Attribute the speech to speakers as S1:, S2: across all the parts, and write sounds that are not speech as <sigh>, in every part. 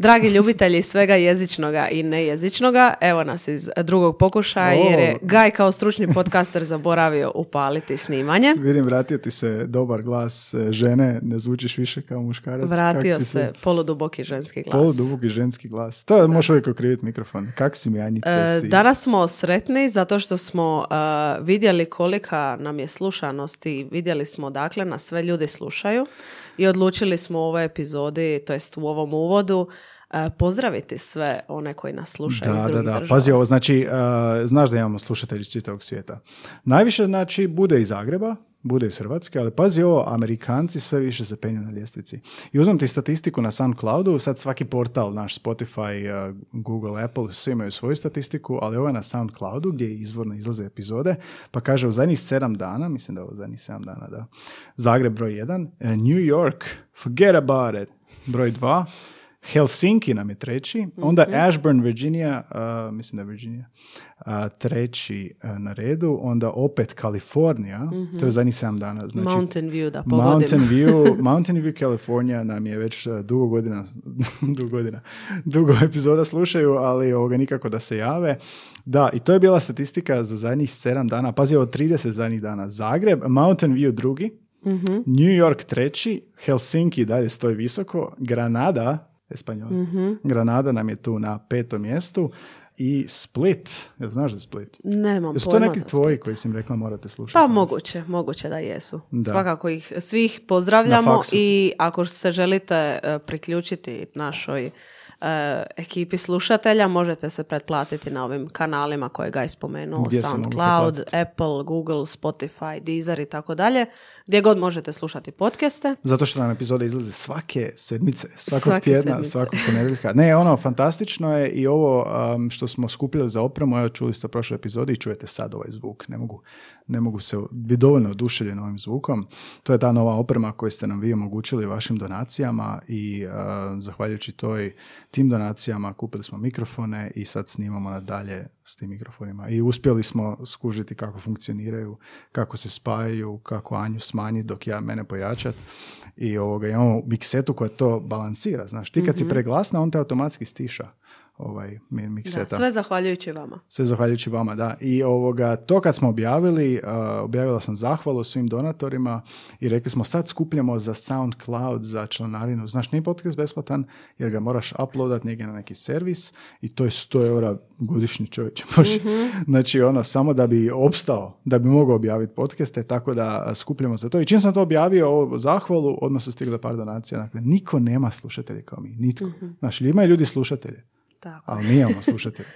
S1: Dragi ljubitelji svega jezičnoga i nejezičnoga, evo nas iz drugog pokušaja jer je Gaj kao stručni podcaster zaboravio upaliti snimanje.
S2: Vidim, vratio ti se dobar glas e, žene, ne zvučiš više kao muškarac.
S1: Vratio se poluduboki ženski glas.
S2: Poluduboki ženski glas. To možeš uvijek okriviti mikrofon. Kak si mi, Anjice?
S1: E, danas smo sretni zato što smo e, vidjeli kolika nam je slušanost i vidjeli smo dakle na sve ljudi slušaju i odlučili smo u ovoj epizodi, to jest u ovom uvodu, e, pozdraviti sve one koji nas slušaju
S2: da,
S1: iz
S2: Da, da, Pazi ovo, znači, uh, znaš da imamo slušatelji iz čitavog svijeta. Najviše, znači, bude iz Zagreba, bude iz Hrvatske, ali pazi ovo, Amerikanci sve više se penju na ljestvici. I uzmem ti statistiku na SoundCloudu, sad svaki portal, naš Spotify, uh, Google, Apple, svi imaju svoju statistiku, ali ovo je na SoundCloudu gdje izvorno izlaze epizode, pa kaže u zadnjih sedam dana, mislim da je u zadnjih sedam dana, da, Zagreb broj jedan, uh, New York, forget about it, broj dva, Helsinki nam je treći, onda mm Ashburn, Virginia, uh, mislim da je Virginia, uh, treći uh, na redu, onda opet Kalifornija, mm-hmm. to je zadnjih 7 dana.
S1: Znači, Mountain View, da
S2: pogodim. Mountain <laughs> View, Mountain View, California nam je već uh, dugo godina, <laughs> dugo godina, dugo epizoda slušaju, ali ovoga nikako da se jave. Da, i to je bila statistika za zadnjih 7 dana, pazi od 30 zadnjih dana. Zagreb, Mountain View drugi, mm-hmm. New York treći, Helsinki dalje stoji visoko, Granada Espanjol. mm Granada nam je tu na petom mjestu i Split. Jel znaš za Split?
S1: Nemam
S2: Jesu to neki tvoji koji si im rekla morate slušati?
S1: Pa moguće, moguće da jesu. Da. Svakako ih svih pozdravljamo i ako se želite uh, priključiti našoj uh, ekipi slušatelja, možete se pretplatiti na ovim kanalima koje ga je spomenuo, SoundCloud, Apple, Google, Spotify, Deezer i tako dalje, gdje god možete slušati podcaste.
S2: Zato što nam epizode izlaze svake sedmice, svakog svake tjedna, sedmice. svakog ponedjeljka. Ne, ono, fantastično je i ovo um, što smo skupili za opremu, evo čuli ste prošle epizode i čujete sad ovaj zvuk, ne mogu, ne mogu se biti dovoljno oduševljeni ovim zvukom. To je ta nova oprema koju ste nam vi omogućili vašim donacijama i uh, zahvaljujući toj tim donacijama kupili smo mikrofone i sad snimamo nadalje s tim mikrofonima. I uspjeli smo skužiti kako funkcioniraju, kako se spajaju, kako Anju smanjiti dok ja mene pojačat. I ovoga, imamo miksetu koja to balansira. Znaš, ti kad si mhm. preglasna, on te automatski stiša ovaj mikseta.
S1: Da, sve zahvaljujući vama.
S2: Sve zahvaljujući vama, da. I ovoga, to kad smo objavili, uh, objavila sam zahvalu svim donatorima i rekli smo sad skupljamo za SoundCloud, za članarinu. Znaš, nije podcast besplatan jer ga moraš uploadat njega na neki servis i to je 100 eura godišnji čovječ. <laughs> mm Znači, ono, samo da bi opstao, da bi mogao objaviti podcaste, tako da skupljamo za to. I čim sam to objavio, ovo zahvalu, odmah su stigle par donacija. Dakle, niko nema slušatelje kao mi, nitko. mm Znaš, imaju ljudi slušatelje.
S1: Tako.
S2: Ali mi imamo slušatelje.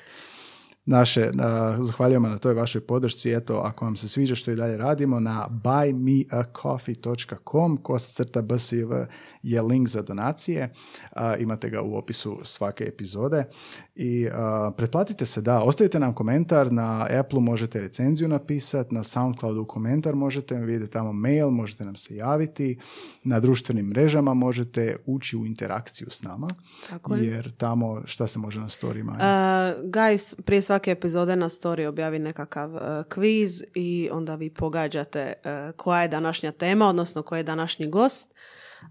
S2: Naše, zahvaljujemo na toj vašoj podršci. Eto, ako vam se sviđa što i dalje radimo, na buymeacoffee.com kost crta bsiv je link za donacije. imate ga u opisu svake epizode. I pretplatite se, da, ostavite nam komentar, na Apple možete recenziju napisati, na Soundcloudu komentar možete vidjeti tamo mail, možete nam se javiti, na društvenim mrežama možete ući u interakciju s nama.
S1: Tako
S2: je. Jer tamo šta se može na storijima? Uh,
S1: guys, prije svake epizode na story objavi nekakav uh, kviz i onda vi pogađate uh, koja je današnja tema, odnosno koji je današnji gost.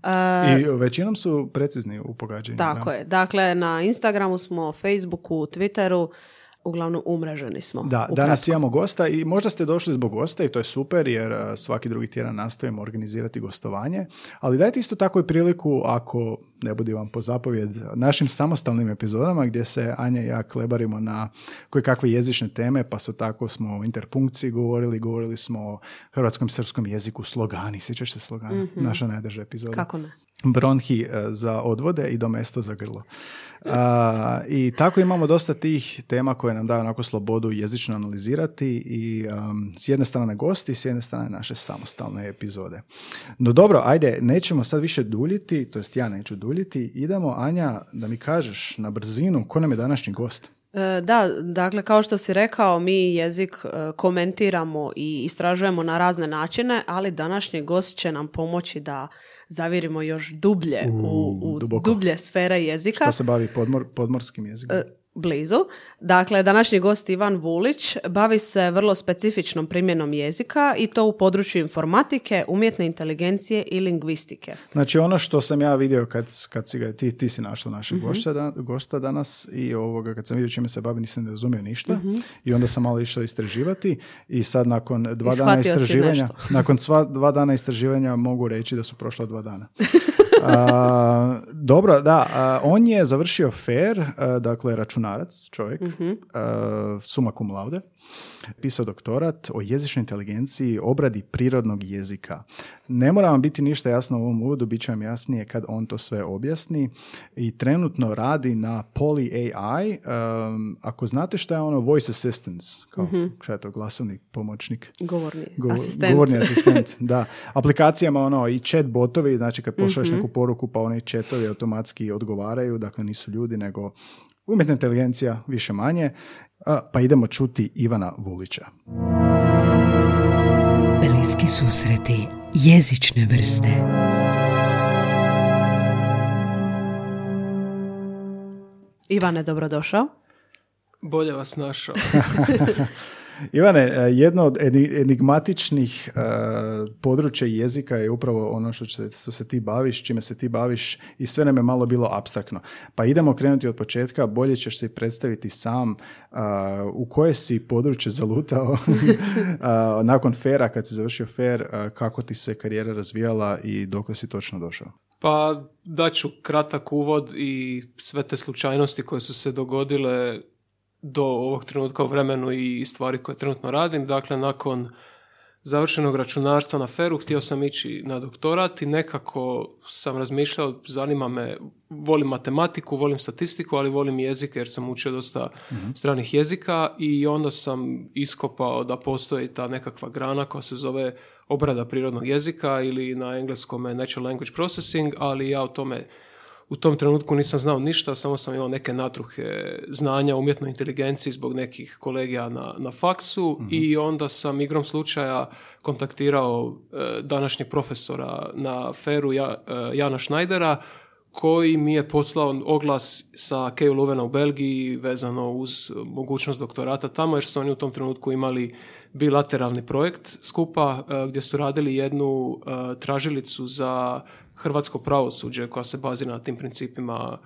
S2: Uh, I većinom su precizni u pogađanju.
S1: Tako je. Dakle, na Instagramu smo, Facebooku, Twitteru uglavnom umreženi smo.
S2: Da, danas imamo gosta i možda ste došli zbog gosta i to je super jer svaki drugi tjedan nastojimo organizirati gostovanje, ali dajte isto tako i priliku ako ne budi vam po zapovjed našim samostalnim epizodama gdje se Anja i ja klebarimo na koje kakve jezične teme, pa su tako smo o interpunkciji govorili, govorili smo o hrvatskom i srpskom jeziku, slogani, sjećaš se slogana? mm Naša najdrža epizoda.
S1: Kako ne?
S2: Bronhi uh, za odvode i domesto za grlo. I tako imamo dosta tih tema koje nam daju onako slobodu jezično analizirati i um, s jedne strane gosti, s jedne strane naše samostalne epizode. No dobro, ajde, nećemo sad više duljiti, to jest ja neću duljiti, idemo Anja da mi kažeš na brzinu ko nam je današnji gost.
S1: E, da, dakle kao što si rekao, mi jezik e, komentiramo i istražujemo na razne načine, ali današnji gost će nam pomoći da zavirimo još dublje u, u dublje sfere jezika.
S2: Što se bavi podmor, podmorskim jezikom?
S1: Blizu. Dakle, današnji gost Ivan Vulić bavi se vrlo specifičnom primjenom jezika i to u području informatike, umjetne inteligencije i lingvistike.
S2: Znači ono što sam ja vidio kad, kad si ga, ti, ti si našla našeg mm gosta, danas i ovoga, kad sam vidio čime se bavi nisam ne razumio ništa mhm. i onda sam malo išao istraživati i sad nakon dva dana istraživanja nakon sva dva dana istraživanja mogu reći da su prošla dva dana. <laughs> dobro, da, on je završio FAIR, dakle računarac, čovjek, uh-huh. suma cum laude, pisao doktorat o jezičnoj inteligenciji, obradi prirodnog jezika. Ne mora vam biti ništa jasno u ovom uvodu, bit će vam jasnije kad on to sve objasni i trenutno radi na Poly AI. ako znate šta je ono voice assistance, kao uh šta je to glasovni pomoćnik?
S1: Govorni asistent.
S2: Govorni asistent, <laughs> da. Aplikacijama ono i chat botovi, znači kad pošalješ uh neku poruku pa oni chatovi automatski odgovaraju, dakle nisu ljudi nego umjetna inteligencija više manje. Pa idemo čuti Ivana Vulića. Bliski susreti jezične vrste.
S1: Ivane, dobrodošao.
S3: Bolje vas našao. <laughs>
S2: Ivane, e, jedno od enigmatičnih e, područja jezika je upravo ono što, će, što se ti baviš, čime se ti baviš i sve nam je malo bilo abstraktno. Pa idemo krenuti od početka, bolje ćeš se predstaviti sam e, u koje si područje zalutao <laughs> nakon fera, kad si završio fer, kako ti se karijera razvijala i dok si točno došao?
S3: Pa daću kratak uvod i sve te slučajnosti koje su se dogodile do ovog trenutka u vremenu i stvari koje trenutno radim. Dakle, nakon završenog računarstva na feru htio sam ići na doktorat i nekako sam razmišljao, zanima me, volim matematiku, volim statistiku, ali volim jezike jer sam učio dosta mhm. stranih jezika i onda sam iskopao da postoji ta nekakva grana koja se zove obrada prirodnog jezika ili na engleskom natural language processing, ali ja o tome u tom trenutku nisam znao ništa, samo sam imao neke natruhe znanja umjetnoj inteligenciji zbog nekih kolegija na, na faksu mhm. i onda sam igrom slučaja kontaktirao e, današnjeg profesora na feru ja, e, Jana Schneidera koji mi je poslao oglas sa KU Luvena u Belgiji vezano uz mogućnost doktorata tamo jer su oni u tom trenutku imali bilateralni projekt skupa e, gdje su radili jednu tražilicu za hrvatsko pravosuđe koja se bazira na tim principima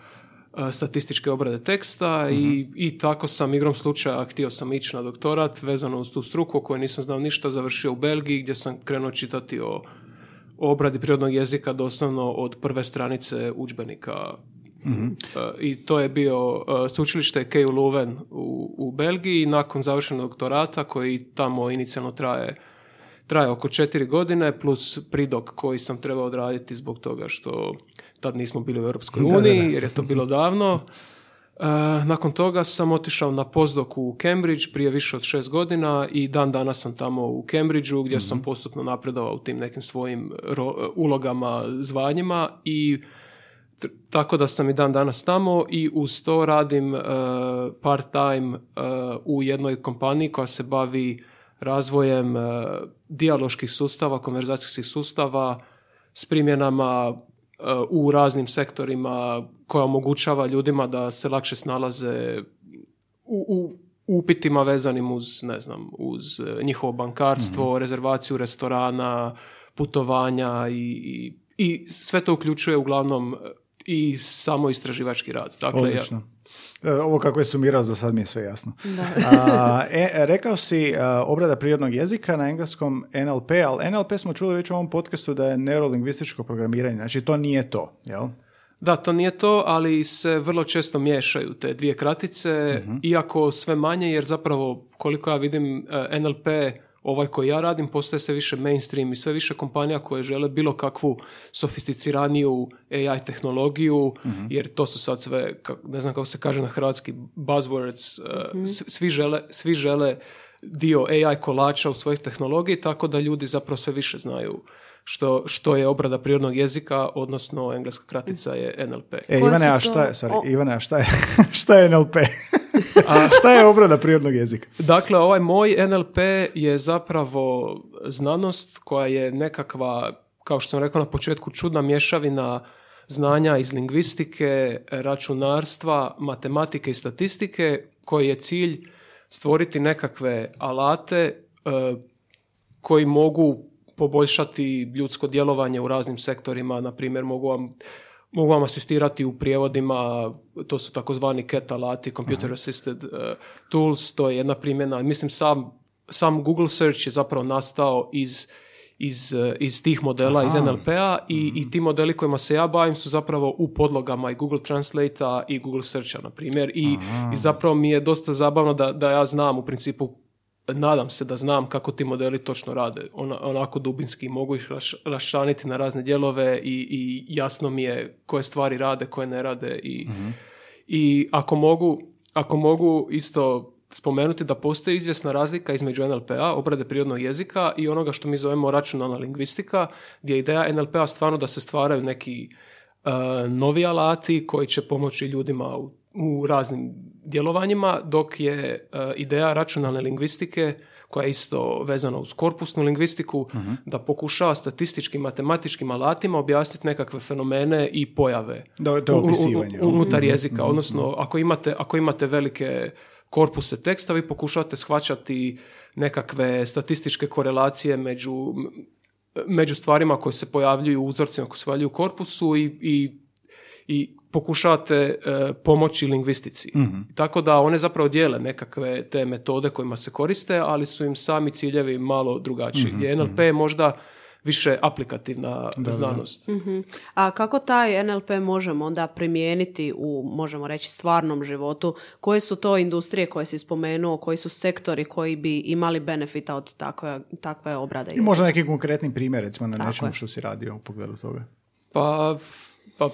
S3: e, statističke obrade teksta i, mhm. i tako sam igrom slučaja htio sam ići na doktorat vezano uz tu struku o kojoj nisam znao ništa, završio u Belgiji gdje sam krenuo čitati o, obradi prirodnog jezika doslovno od prve stranice udžbenika mhm. e, I to je bio uh, sveučilište KU Leuven u, u Belgiji nakon završenog doktorata koji tamo inicijalno traje traje oko četiri godine plus pridok koji sam trebao odraditi zbog toga što tad nismo bili u Europskoj uniji jer je to bilo davno. <laughs> E, nakon toga sam otišao na pozdok u Cambridge prije više od šest godina i dan danas sam tamo u Cambridgeu gdje sam mhm. postupno napredovao u tim nekim svojim ulogama, zvanjima i tako da sam i dan danas tamo i uz to radim uh, part time uh, u jednoj kompaniji koja se bavi razvojem uh, dijaloških sustava, konverzacijskih sustava s primjenama u raznim sektorima koja omogućava ljudima da se lakše snalaze u, u upitima vezanim uz, ne znam, uz njihovo bankarstvo, mm rezervaciju restorana, putovanja i, i, sve to uključuje uglavnom i samo istraživački rad.
S2: Dakle, Odlično. E, ovo kako je sumirao za sad mi je sve jasno. Da. e, rekao si obrada prirodnog jezika na engleskom NLP, ali NLP smo čuli već u ovom podcastu da je neurolingvističko programiranje, znači to nije to, jel?
S3: Da, to nije to, ali se vrlo često miješaju te dvije kratice, mhm. iako sve manje, jer zapravo koliko ja vidim e, NLP ovaj koji ja radim postaje sve više mainstream i sve više kompanija koje žele bilo kakvu sofisticiraniju AI tehnologiju, mhm. jer to su sad sve, ne znam kako se kaže na hrvatski, buzzwords, uh, svi, žele, svi žele dio AI kolača u svojih tehnologiji, tako da ljudi zapravo sve više znaju što, što je obrada prirodnog jezika, odnosno engleska kratica je NLP.
S2: E, Ivane, a šta je, sorry, Ivane, a šta je, šta je NLP? A šta je obrada prirodnog jezika?
S3: Dakle, ovaj moj NLP je zapravo znanost koja je nekakva, kao što sam rekao na početku, čudna mješavina znanja iz lingvistike, računarstva, matematike i statistike koji je cilj stvoriti nekakve alate e, koji mogu poboljšati ljudsko djelovanje u raznim sektorima, na primjer mogu vam Mogu vam asistirati u prijevodima, to su takozvani CAT alati, Computer Assisted uh, Tools, to je jedna primjena. Mislim, sam, sam Google Search je zapravo nastao iz, iz, uh, iz tih modela, iz NLP-a i, i ti modeli kojima se ja bavim su zapravo u podlogama i Google Translate-a i Google Searcha, na primjer. I, I zapravo mi je dosta zabavno da, da ja znam u principu nadam se da znam kako ti modeli točno rade, onako dubinski, mogu ih raščlaniti na razne dijelove i, i jasno mi je koje stvari rade, koje ne rade i, mhm. i ako mogu, ako mogu isto spomenuti da postoji izvjesna razlika između NLP-a, obrade prirodnog jezika i onoga što mi zovemo računalna lingvistika, gdje je ideja NLP-a stvarno da se stvaraju neki uh, novi alati koji će pomoći ljudima u u raznim djelovanjima, dok je e, ideja računalne lingvistike, koja je isto vezana uz korpusnu lingvistiku, mhm. da pokušava statističkim, matematičkim alatima objasniti nekakve fenomene i pojave unutar mhm. jezika. Mhm. Odnosno, ako imate, ako imate velike korpuse teksta, vi pokušavate shvaćati nekakve statističke korelacije među, među stvarima koje se pojavljuju u uzorcima koje se pojavljuju u korpusu i, i, i pokušavate e, pomoći lingvistici. mm Tako da one zapravo dijele nekakve te metode kojima se koriste, ali su im sami ciljevi malo drugačiji. mm Gdje NLP je možda više aplikativna znanost.
S1: Mhm. A kako taj NLP možemo onda primijeniti u, možemo reći, stvarnom životu? Koje su to industrije koje si spomenuo, koji su sektori koji bi imali benefita od takve, takve obrade?
S2: I možda neki konkretni primjer, recimo na nečemu što si radio u pogledu toga.
S3: Pa, pa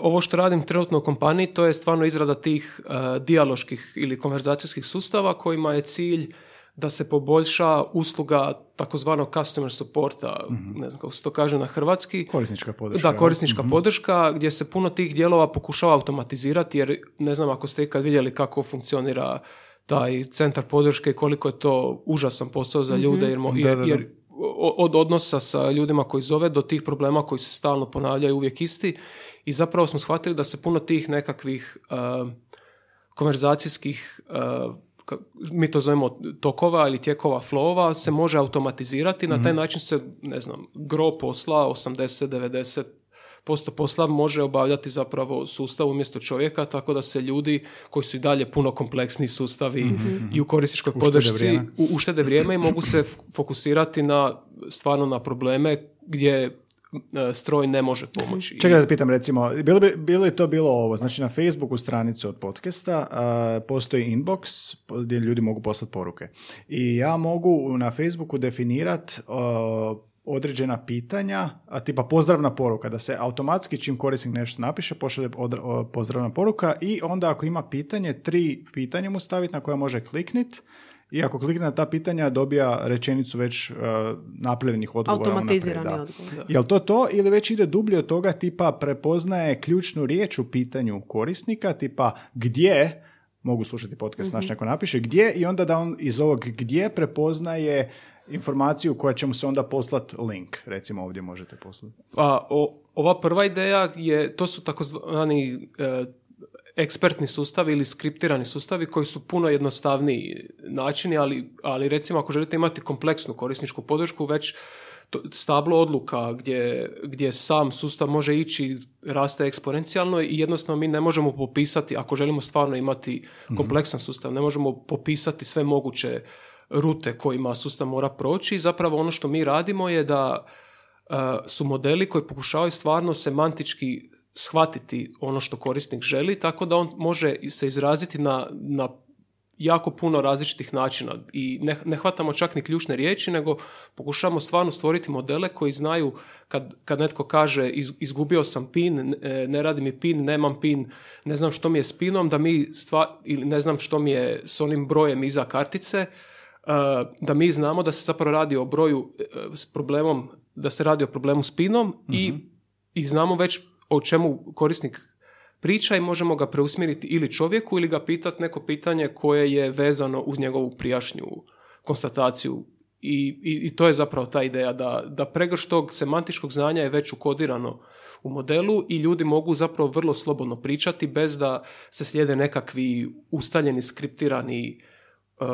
S3: ovo što radim trenutno u kompaniji, to je stvarno izrada tih uh, dijaloških ili konverzacijskih sustava kojima je cilj da se poboljša usluga takozvanog customer supporta, mm ne znam kako se to kaže na hrvatski.
S2: Korisnička podrška.
S3: Da, korisnička mhm. podrška, gdje se puno tih dijelova pokušava automatizirati, jer ne znam ako ste ikad vidjeli kako funkcionira taj centar podrške i koliko je to užasan posao za ljude, mm jer, jer od odnosa sa ljudima koji zove do tih problema koji se stalno ponavljaju uvijek isti i zapravo smo shvatili da se puno tih nekakvih uh, konverzacijskih uh, mi to zovemo tokova ili tijekova flova se može automatizirati na taj mhm. način se ne znam gro posla 80 90 posto posla može obavljati zapravo sustav umjesto čovjeka, tako da se ljudi koji su i dalje puno kompleksni sustavi mm i u korisničkoj podršci uštede vrijeme i mogu se fokusirati na stvarno na probleme gdje e, stroj ne može pomoći.
S2: Čekaj da pitam recimo, bilo bi, bilo to bilo ovo, znači na Facebooku stranicu od podcasta postoji inbox gdje ljudi mogu poslati poruke. I ja mogu na Facebooku definirati određena pitanja, a tipa pozdravna poruka, da se automatski čim korisnik nešto napiše, pošalje pozdravna poruka i onda ako ima pitanje, tri pitanja mu staviti na koja može kliknit i ako klikne na ta pitanja dobija rečenicu već uh, napravljenih odgovora.
S1: Automatizirani odgovor.
S2: Jel to to ili već ide dublje od toga tipa prepoznaje ključnu riječ u pitanju korisnika, tipa gdje, mogu slušati podcast mm naš neko napiše, gdje i onda da on iz ovog gdje prepoznaje informaciju koja će mu se onda poslati link, recimo ovdje možete poslati.
S3: A, o, ova prva ideja je, to su takozvani e, ekspertni sustavi ili skriptirani sustavi koji su puno jednostavniji načini, ali, ali recimo ako želite imati kompleksnu korisničku podršku, već to, stablo odluka gdje, gdje sam sustav može ići raste eksponencijalno i jednostavno mi ne možemo popisati, ako želimo stvarno imati mhm. kompleksan sustav, ne možemo popisati sve moguće rute kojima sustav mora proći. Zapravo ono što mi radimo je da e, su modeli koji pokušavaju stvarno semantički shvatiti ono što korisnik želi, tako da on može se izraziti na, na jako puno različitih načina i ne, ne hvatamo čak ni ključne riječi, nego pokušavamo stvarno stvoriti modele koji znaju kad, kad netko kaže izgubio sam pin, ne radi mi pin, nemam pin, ne znam što mi je s pinom, da mi stva, ili ne znam što mi je s onim brojem iza kartice, da mi znamo da se zapravo radi o broju e, s problemom, da se radi o problemu s pinom i, mhm. i znamo već o čemu korisnik priča i možemo ga preusmjeriti ili čovjeku ili ga pitati neko pitanje koje je vezano uz njegovu prijašnju konstataciju i, i, to je zapravo ta ideja da, da pregrš tog semantičkog znanja je već ukodirano u modelu i ljudi mogu zapravo vrlo slobodno pričati bez da se slijede nekakvi ustaljeni, skriptirani uh,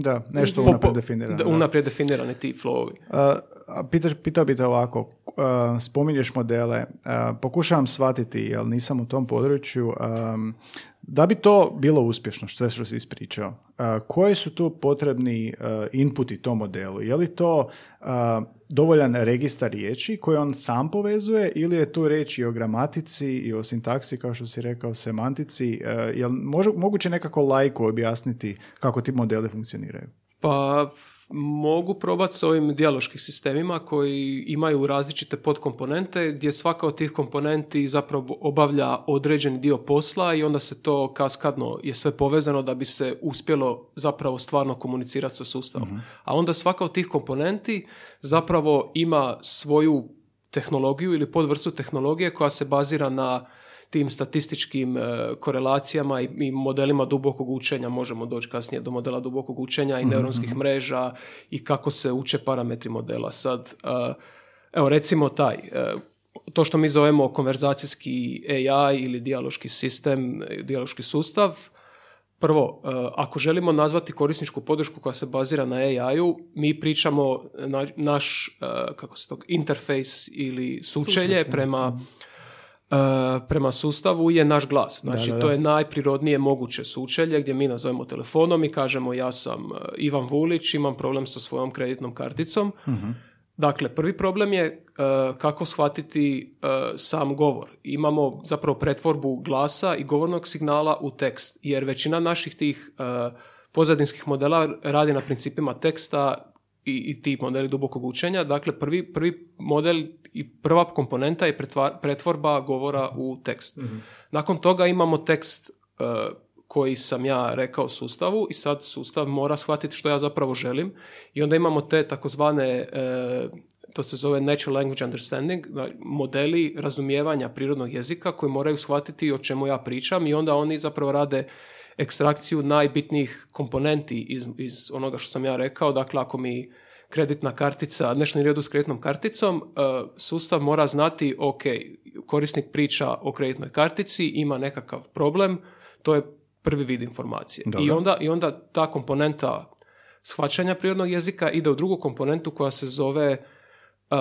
S2: da, nešto unaprijed definirano.
S3: unaprijed definirani ti flowovi.
S2: Uh, pitao bi te ovako, uh, spominješ modele, uh, pokušavam shvatiti, jer nisam u tom području, um, da bi to bilo uspješno, sve što si ispričao, koji su tu potrebni inputi tom modelu? Je li to dovoljan registar riječi koji on sam povezuje ili je tu reći i o gramatici i o sintaksi, kao što si rekao, semantici? Je li moguće nekako lajko objasniti kako ti modeli funkcioniraju?
S3: Pa mogu probati s ovim dijaloškim sistemima koji imaju različite podkomponente gdje svaka od tih komponenti zapravo obavlja određeni dio posla i onda se to kaskadno je sve povezano da bi se uspjelo zapravo stvarno komunicirati sa sustavom. Mhm. A onda svaka od tih komponenti zapravo ima svoju tehnologiju ili podvrstu tehnologije koja se bazira na tim statističkim e, korelacijama i, modelima dubokog učenja možemo doći kasnije do modela dubokog učenja i mhm, neuronskih mhm. mreža i kako se uče parametri modela. Sad, e, evo recimo taj, e, to što mi zovemo konverzacijski AI ili dijaloški sistem, dijaloški sustav, Prvo, ako želimo nazvati korisničku podršku koja se bazira na AI-u, mi pričamo naš kako se to, interfejs ili sučelje prema mhm. Prema sustavu je naš glas. Znači, to je najprirodnije moguće sučelje gdje mi nazovemo telefonom i kažemo ja sam e, Ivan Vulić, imam problem sa svojom kreditnom karticom. uh Dakle, prvi problem je e, kako shvatiti sam govor. Imamo zapravo pretvorbu glasa i govornog signala u tekst, jer većina naših tih pozadinskih modela radi na principima teksta i, i ti modeli dubokog učenja. Dakle, prvi, prvi model i prva komponenta je pretvorba govora u tekst. Mhm. Nakon toga imamo tekst uh, koji sam ja rekao sustavu i sad sustav mora shvatiti što ja zapravo želim i onda imamo te takozvane uh, to se zove natural language understanding, modeli razumijevanja prirodnog jezika koji moraju shvatiti o čemu ja pričam i onda oni zapravo rade ekstrakciju najbitnijih komponenti iz, iz onoga što sam ja rekao. Dakle, ako mi kreditna kartica, nešto redu s kreditnom karticom, e, sustav mora znati, ok, korisnik priča o kreditnoj kartici, ima nekakav problem, to je prvi vid informacije. I onda, I onda ta komponenta shvaćanja prirodnog jezika ide u drugu komponentu koja se zove uh,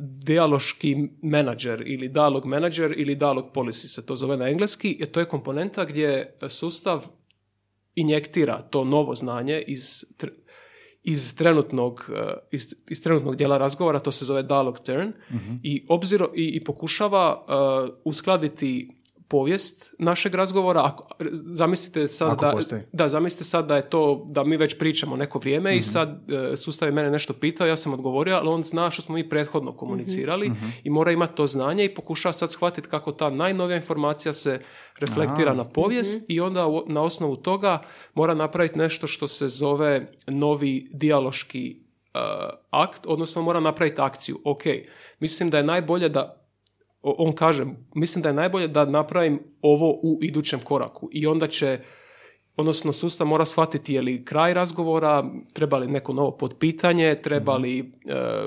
S3: dijaloški menadžer ili dialog menadžer ili dialog policy se to zove na engleski. I to je komponenta gdje sustav injektira to novo znanje iz iz trenutnog, eh, iz, iz trenutnog dijela razgovora, to se zove dialog turn, mhm. i, obziro, i, i pokušava uh, uskladiti povijest našeg razgovora. Ako, zamislite sad da, da, zamislite sad da je to da mi već pričamo neko vrijeme i mhm. sad e, sustav je mene nešto pitao, ja sam odgovorio, ali on zna što smo mi prethodno komunicirali mhm. i mora imati to znanje i pokušava sad shvatiti kako ta najnovija informacija se reflektira na povijest mhm. i onda na osnovu toga mora napraviti nešto što se zove novi dijaloški e, akt, odnosno mora napraviti akciju. Ok, mislim da je najbolje da on kaže, mislim da je najbolje da napravim ovo u idućem koraku i onda će odnosno sustav mora shvatiti je li kraj razgovora, treba li neko novo potpitanje, treba li e,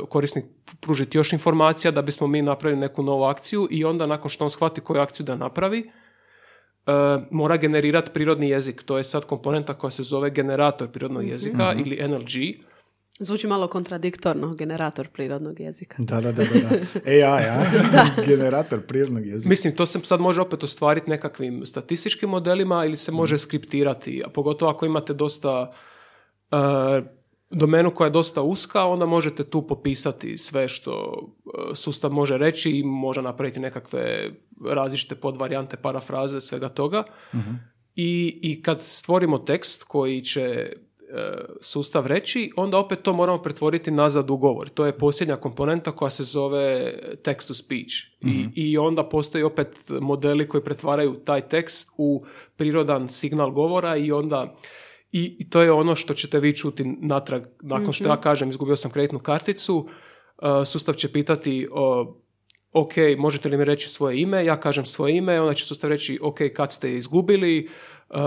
S3: korisnik pružiti još informacija da bismo mi napravili neku novu akciju i onda nakon što on shvati koju akciju da napravi, e, mora generirati prirodni jezik. To je sad komponenta koja se zove generator prirodnog jezika mhm. ili NLG
S1: Zvuči malo kontradiktorno, generator prirodnog jezika.
S2: Da, da, da, da. AI, ja? <laughs> generator prirodnog jezika.
S3: Mislim, to se sad može opet ostvariti nekakvim statističkim modelima ili se može mhm. skriptirati, a pogotovo ako imate dosta uh, domenu koja je dosta uska, onda možete tu popisati sve što uh, sustav može reći i može napraviti nekakve različite podvarijante, parafraze, svega toga. Mhm. I, I kad stvorimo tekst koji će E, sustav reći, onda opet to moramo pretvoriti nazad u govor. To je posljednja komponenta koja se zove text to speech. I, mhm. I onda postoji opet modeli koji pretvaraju taj tekst u prirodan signal govora i onda i, to je ono što ćete vi čuti natrag. Nakon što ja mhm. kažem izgubio sam kreditnu karticu, e, sustav će pitati ok, možete li mi reći svoje ime, ja kažem svoje ime, onda će sustav reći, ok, kad ste izgubili, uh,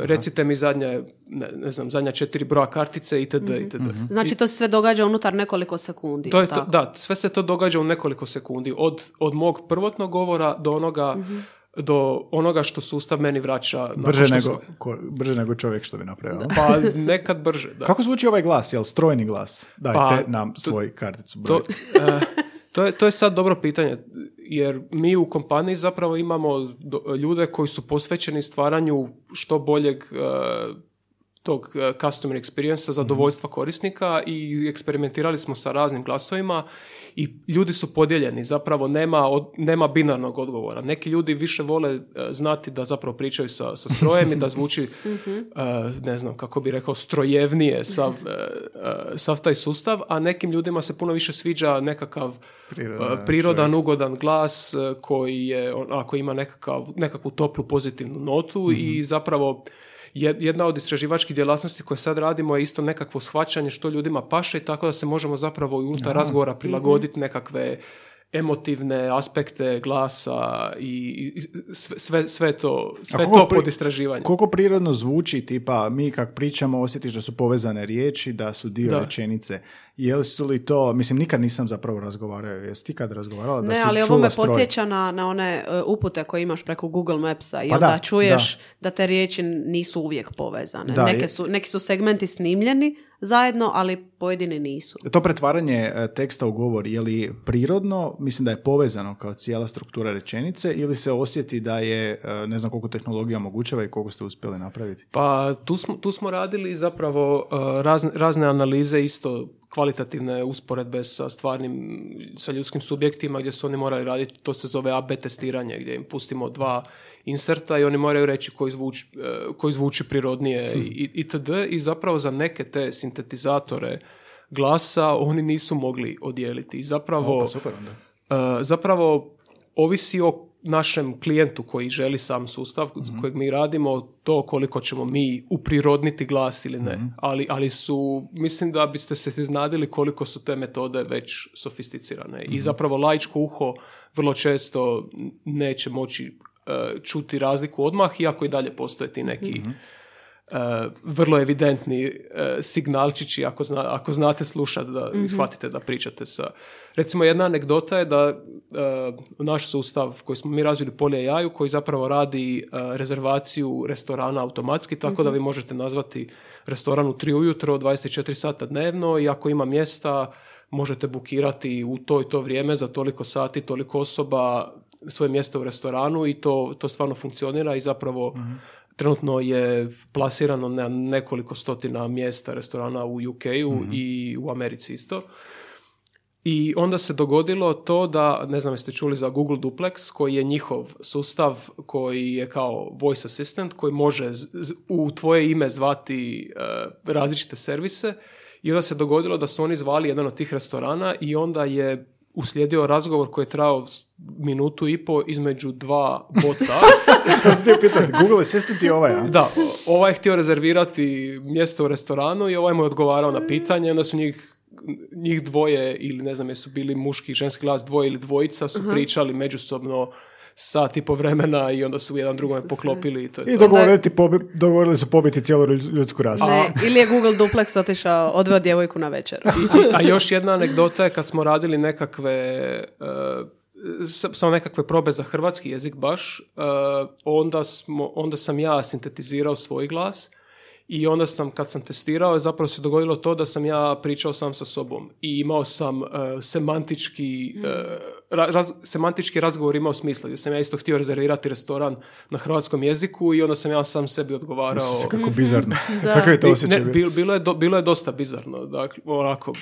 S3: recite mi zadnje, ne, znam, zadnja četiri broja kartice itd. mm itd.
S1: Mhm. Znači to se sve događa unutar nekoliko sekundi.
S3: To je to, da, sve se to događa u nekoliko sekundi. Od, od mog prvotnog govora do onoga mhm. do onoga što sustav meni vraća.
S2: Brže nego, ko, brže nego čovjek što bi napravio.
S3: Pa nekad brže, da.
S2: Kako zvuči ovaj glas? Jel strojni glas? Dajte pa, nam svoj karticu.
S3: To, uh, <laughs> to, je, to je sad dobro pitanje, jer mi u kompaniji zapravo imamo ljude koji su posvećeni stvaranju što boljeg uh, tog uh, customer experience zadovoljstva korisnika i eksperimentirali smo sa raznim glasovima i ljudi su podijeljeni, zapravo nema, nema binarnog odgovora. Neki ljudi više vole e, znati da zapravo pričaju sa, sa strojem i da zvuči, <laughs> mhm. e, ne znam kako bi rekao, strojevnije sav, <laughs> e, sav taj sustav, a nekim ljudima se puno više sviđa nekakav prirodan, ugodan glas koji je, ako ima nekakav, nekakvu toplu pozitivnu notu i mhm. zapravo jedna od istraživačkih djelatnosti koje sad radimo je isto nekakvo shvaćanje što ljudima paše i tako da se možemo zapravo i unutar razgovora prilagoditi nekakve emotivne aspekte glasa i sve, sve to, sve to pod istraživanje.
S2: Koliko prirodno zvuči, tipa mi kak pričamo osjetiš da su povezane riječi, da su dio da. rečenice. Jesu li to, mislim nikad nisam zapravo razgovarao, jesi ti kad razgovarala da
S1: ne,
S2: si
S1: ali ovo me podsjeća na, na one uh, upute koje imaš preko Google Mapsa i pa onda da, čuješ da. te riječi nisu uvijek povezane. Da, Neke su, neki su segmenti snimljeni, zajedno, ali pojedini nisu.
S2: To pretvaranje e, teksta u govor, je li prirodno, mislim da je povezano kao cijela struktura rečenice ili se osjeti da je, e, ne znam koliko tehnologija omogućava i koliko ste uspjeli napraviti?
S3: Pa tu smo, tu smo radili zapravo e, razne, razne analize isto kvalitativne usporedbe sa stvarnim, sa ljudskim subjektima gdje su oni morali raditi, to se zove AB testiranje, gdje im pustimo dva inserta i oni moraju reći koji zvuči, e, koji zvuči prirodnije hm. i itd. I zapravo za neke te sintetizatore glasa oni nisu mogli odijeliti. I zapravo,
S2: pa super onda.
S3: E, zapravo ovisi o našem klijentu koji želi sam sustav mm kojeg mi radimo, to koliko ćemo mi uprirodniti glas ili ne. Mhm. Ali, ali su, mislim da biste se iznadili koliko su te metode već sofisticirane. I mhm. zapravo laičko uho vrlo često neće moći čuti razliku odmah, iako i dalje postoje ti neki mhm. uh, vrlo evidentni uh, signalčići ako, zna, ako znate slušati da mm shvatite da pričate sa... Recimo jedna anegdota je da naš sustav koji smo mi razvili Polje Jaju koji zapravo radi rezervaciju restorana automatski tako da mhm. vi možete nazvati restoran u 3 ujutro 24 sata dnevno i ako ima mjesta možete bukirati u to i to vrijeme za toliko sati, toliko osoba svoje mjesto u restoranu i to, to stvarno funkcionira i zapravo mhm. trenutno je plasirano na nekoliko stotina mjesta restorana u UK-u mhm. i u Americi isto. I onda se dogodilo to da, ne znam jeste čuli za Google Duplex, koji je njihov sustav koji je kao voice assistant, koji može u tvoje ime zvati uh, različite servise. I onda se dogodilo da su oni zvali jedan od tih restorana i onda je uslijedio razgovor koji je trao minutu i po između dva bota. <laughs>
S2: pitati, Google Assistant i ovaj, a?
S3: Da, ovaj je htio rezervirati mjesto u restoranu i ovaj mu je odgovarao na pitanje, onda su njih njih dvoje ili ne znam jesu bili muški i ženski glas dvoje ili dvojica su pričali međusobno sat i po vremena i onda su jedan drugome poklopili. I, to
S2: I dogovorili, pobi, dogovorili su pobiti cijelu ljudsku rasu.
S1: Ne, ili je Google Duplex otišao, odveo djevojku na večer.
S3: a još jedna anegdota je kad smo radili nekakve uh, samo nekakve probe za hrvatski jezik baš, uh, onda, smo, onda sam ja sintetizirao svoj glas i onda sam, kad sam testirao, zapravo se dogodilo to da sam ja pričao sam sa sobom i imao sam uh, semantički, uh, semantički razgovor imao smisla, gdje sam ja isto htio rezervirati restoran na hrvatskom jeziku i onda sam ja sam sebi odgovarao.
S2: Se kako bizarno. <laughs> Kako je to osjećaj?
S3: bilo, je bilo je dosta bizarno, dakle, onako,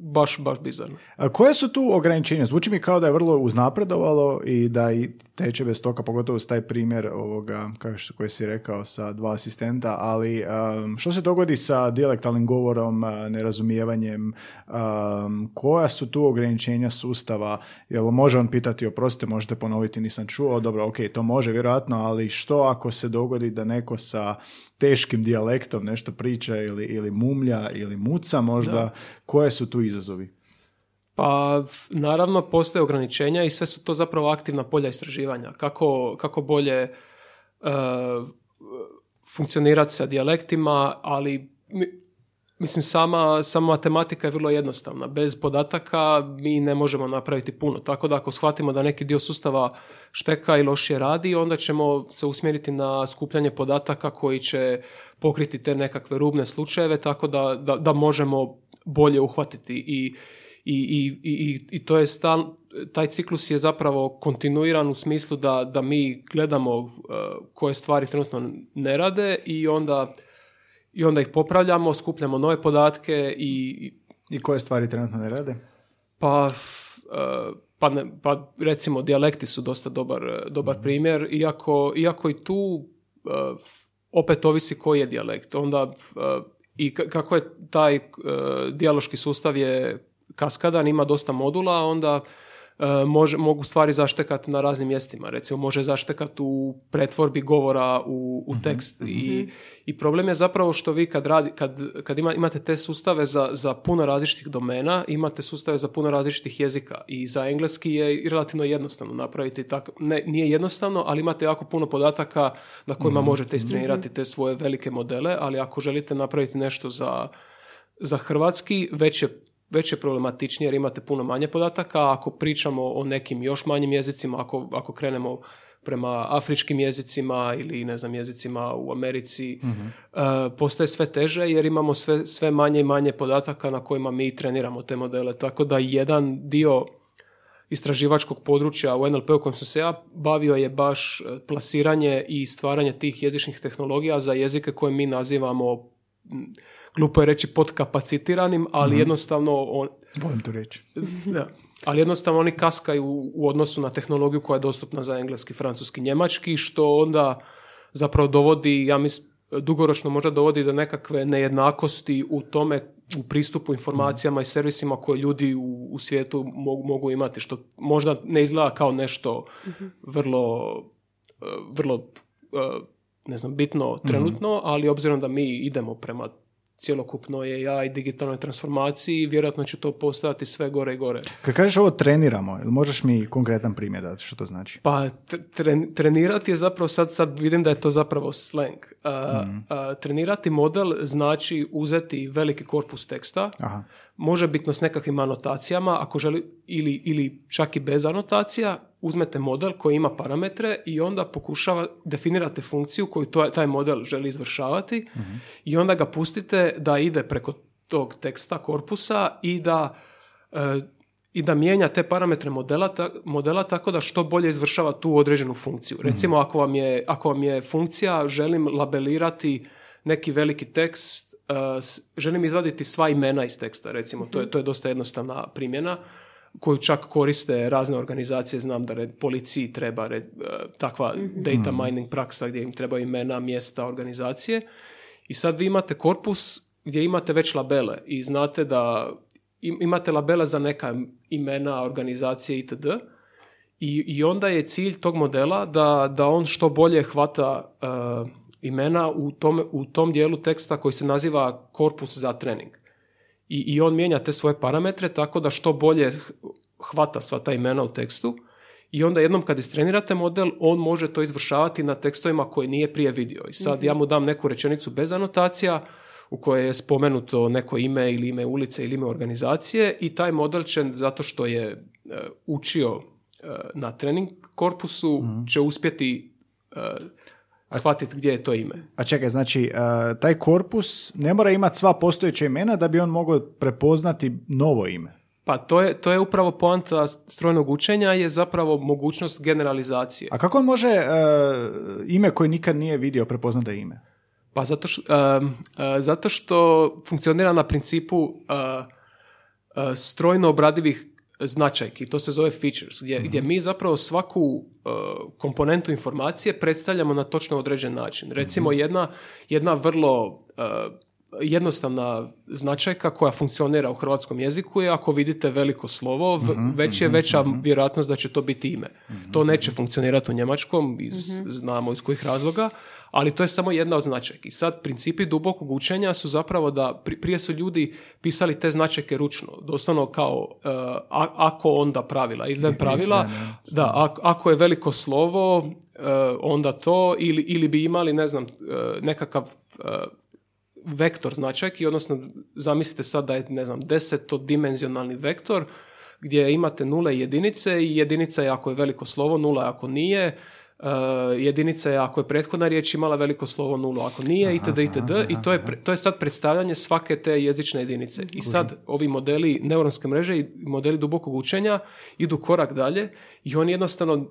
S3: baš, baš bizarno.
S2: A koje su tu ograničenja? Zvuči mi kao da je vrlo uznapredovalo i da i teče bez toka, pogotovo s taj primjer ovoga, kao što koji si rekao, sa dva asistenta, ali um, što se dogodi sa dijalektalnim govorom, nerazumijevanjem, um, koja su tu ograničenja sustava, jel može on pitati, oprostite, možete ponoviti, nisam čuo, dobro, ok, to može vjerojatno, ali što ako se dogodi da neko sa teškim dijalektom nešto priča ili, ili mumlja ili muca možda, koje su tu izazovi?
S3: Pa naravno postoje ograničenja i sve su to zapravo aktivna polja istraživanja. Kako, kako bolje uh, funkcionirati sa dijalektima, ali mislim sama, sama matematika je vrlo jednostavna. Bez podataka mi ne možemo napraviti puno. Tako da ako shvatimo da neki dio sustava šteka i lošije radi, onda ćemo se usmjeriti na skupljanje podataka koji će pokriti te nekakve rubne slučajeve, tako da, da, da možemo bolje uhvatiti i i, i, i, i to je stan, taj ciklus je zapravo kontinuiran u smislu da, da mi gledamo uh, koje stvari trenutno ne rade i onda, i onda ih popravljamo, skupljamo nove podatke i...
S2: I koje stvari trenutno ne rade?
S3: Pa, uh, pa, ne, pa recimo dijalekti su dosta dobar, dobar mhm. primjer, iako, iako i tu uh, opet ovisi koji je dijalekt. Onda i kako je taj dijaloški sustav je kaskadan, ima dosta modula, onda e, može, mogu stvari zaštekati na raznim mjestima. Recimo, može zaštekati u pretvorbi govora u, u mhm, tekst. I, mhm. I problem je zapravo što vi kad, radi, kad, kad ima, imate te sustave za, za puno različitih domena, imate sustave za puno različitih jezika. I za engleski je relativno jednostavno napraviti tako. Ne, nije jednostavno, ali imate jako puno podataka na kojima mhm, možete istrenirati te svoje velike modele, ali ako želite napraviti nešto za, za hrvatski, već je već je problematičnije jer imate puno manje podataka, ako pričamo o nekim još manjim jezicima, ako, ako krenemo prema afričkim jezicima ili ne znam jezicima u Americi uh postaje sve teže jer imamo sve, sve manje i manje podataka na kojima mi treniramo te modele. Tako da jedan dio istraživačkog područja u NLP u kojem sam se ja bavio je baš e, plasiranje i stvaranje tih jezičnih tehnologija za jezike koje mi nazivamo glupo je reći podkapacitiranim, ali mm jednostavno... On,
S2: Volim to reći.
S3: Da, ali jednostavno oni kaskaju u odnosu na tehnologiju koja je dostupna za engleski, francuski, njemački, što onda zapravo dovodi, ja mislim, dugoročno možda dovodi do nekakve nejednakosti u tome u pristupu informacijama i servisima koje ljudi u, u svijetu mogu, mogu imati, što možda ne izgleda kao nešto vrlo, vrlo ne znam, bitno trenutno, ali obzirom da mi idemo prema cjelokupnoj AI digitalnoj transformaciji vjerojatno će to postojati sve gore i gore.
S2: Kad kažeš ovo treniramo, ili možeš mi konkretan primjer dati što to znači?
S3: Pa trenirati je zapravo, sad, sad vidim da je to zapravo slang. Mhm. trenirati model znači uzeti veliki korpus teksta, Aha. može bitno s nekakvim anotacijama, ako želi, ili, ili čak i bez anotacija, uzmete model koji ima parametre i onda pokušava, definirate funkciju koju to, taj model želi izvršavati i onda ga pustite da ide preko tog teksta, korpusa i da, e, i da mijenja te parametre modela, modela tako da što bolje izvršava tu određenu funkciju. Recimo, ako vam, je, ako vam je funkcija, želim labelirati neki veliki tekst, e, želim izvaditi sva imena iz teksta, recimo, to je, to je dosta jednostavna primjena koju čak koriste razne organizacije, znam da red, policiji treba red, e, takva mhm. data mining praksa gdje im treba imena, mjesta, organizacije. I sad vi imate korpus gdje imate već labele i znate da imate labele za neka imena, organizacije itd. I, i onda je cilj tog modela da, da on što bolje hvata e, imena u tom, u tom dijelu teksta koji se naziva korpus za trening i, i on mijenja te svoje parametre tako da što bolje hvata sva ta imena u tekstu i onda jednom kad istrenirate model, on može to izvršavati na tekstovima koje nije prije vidio. I sad mhm. ja mu dam neku rečenicu bez anotacija u kojoj je spomenuto neko ime ili ime ulice ili ime organizacije i taj model će, zato što je e, učio e, na trening korpusu, mhm. će uspjeti uh, shvatiti gdje je to ime.
S2: A čekaj, znači, uh, taj korpus ne mora imati sva postojeća imena da bi on mogao prepoznati novo ime.
S3: Pa to je, to je upravo poanta strojnog učenja je zapravo mogućnost generalizacije.
S2: A kako on može uh, ime koje nikad nije vidio prepoznati da je ime?
S3: Pa zato što, uh, zato što funkcionira na principu strojno obradivih značajki, to se zove features, gdje, gdje mi zapravo svaku uh, komponentu informacije predstavljamo na točno određen način. Recimo mhm. jedna, jedna vrlo uh, jednostavna značajka koja funkcionira u hrvatskom jeziku je ako vidite veliko slovo, mhm, već je mhm, veća vjerojatnost da će to biti ime. To neće funkcionirati u njemačkom, iz, znamo iz kojih razloga, ali to je samo jedna od značajki. Sad, principi dubokog učenja su zapravo da prije su ljudi pisali te značajke ručno, doslovno kao uh, ako onda pravila, ili pravila, da, ako je veliko slovo, uh, onda to, ili, ili bi imali, ne znam, uh, nekakav vektor značajki, odnosno zamislite sad da je, ne znam, desetodimenzionalni vektor, gdje imate nule i jedinice i jedinica je ako je veliko slovo, nula ako nije, Uh, jedinica je ako je prethodna riječ imala veliko slovo nulu, ako nije itd. itd. I to je, to je sad predstavljanje svake te jezične jedinice. I sad ovi modeli neuronske mreže i modeli dubokog učenja idu korak dalje i oni jednostavno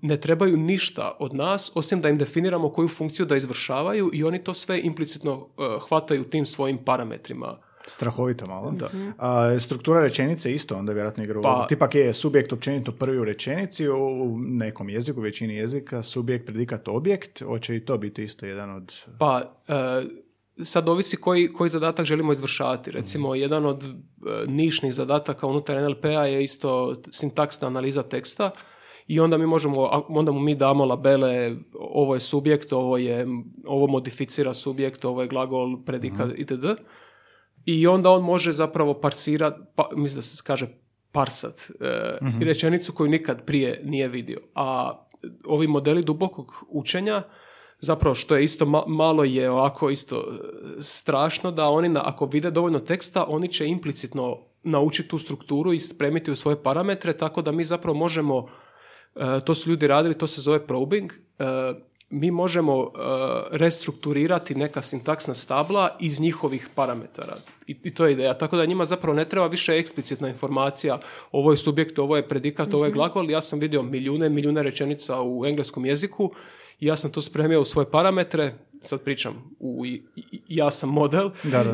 S3: ne trebaju ništa od nas osim da im definiramo koju funkciju da izvršavaju i oni to sve implicitno uh, hvataju tim svojim parametrima
S2: Strahovito malo. Da. A, struktura rečenice isto onda vjerojatno igra pa, Tipak je subjekt općenito prvi u rečenici, u nekom jeziku, većini jezika, subjekt, predikat, objekt, hoće i to biti isto jedan od...
S3: Pa, e, sad ovisi koji, koji zadatak želimo izvršavati. Recimo, mhm. jedan od e, nišnih zadataka unutar NLP-a je isto sintaksna analiza teksta i onda mi možemo, onda mu mi damo labele, ovo je subjekt, ovo je, ovo modificira subjekt, ovo je glagol, predikat, mm itd i onda on može zapravo parsirati, pa, mislim da se kaže parsat, e, uh rečenicu koju nikad prije nije vidio. A ovi modeli dubokog učenja, zapravo što je isto malo je ovako isto e, strašno da oni na, ako vide dovoljno teksta oni će implicitno naučiti tu strukturu i spremiti u svoje parametre tako da mi zapravo možemo e, to su ljudi radili to se zove probing mi možemo uh, restrukturirati neka sintaksna stabla iz njihovih parametara. I, I, to je ideja. Tako da njima zapravo ne treba više eksplicitna informacija ovo je subjekt, ovo je predikat, ovo je mhm. glagol. Ja sam vidio milijune, milijune rečenica u engleskom jeziku i ja sam to spremio u svoje parametre. Sad pričam, u, ja sam model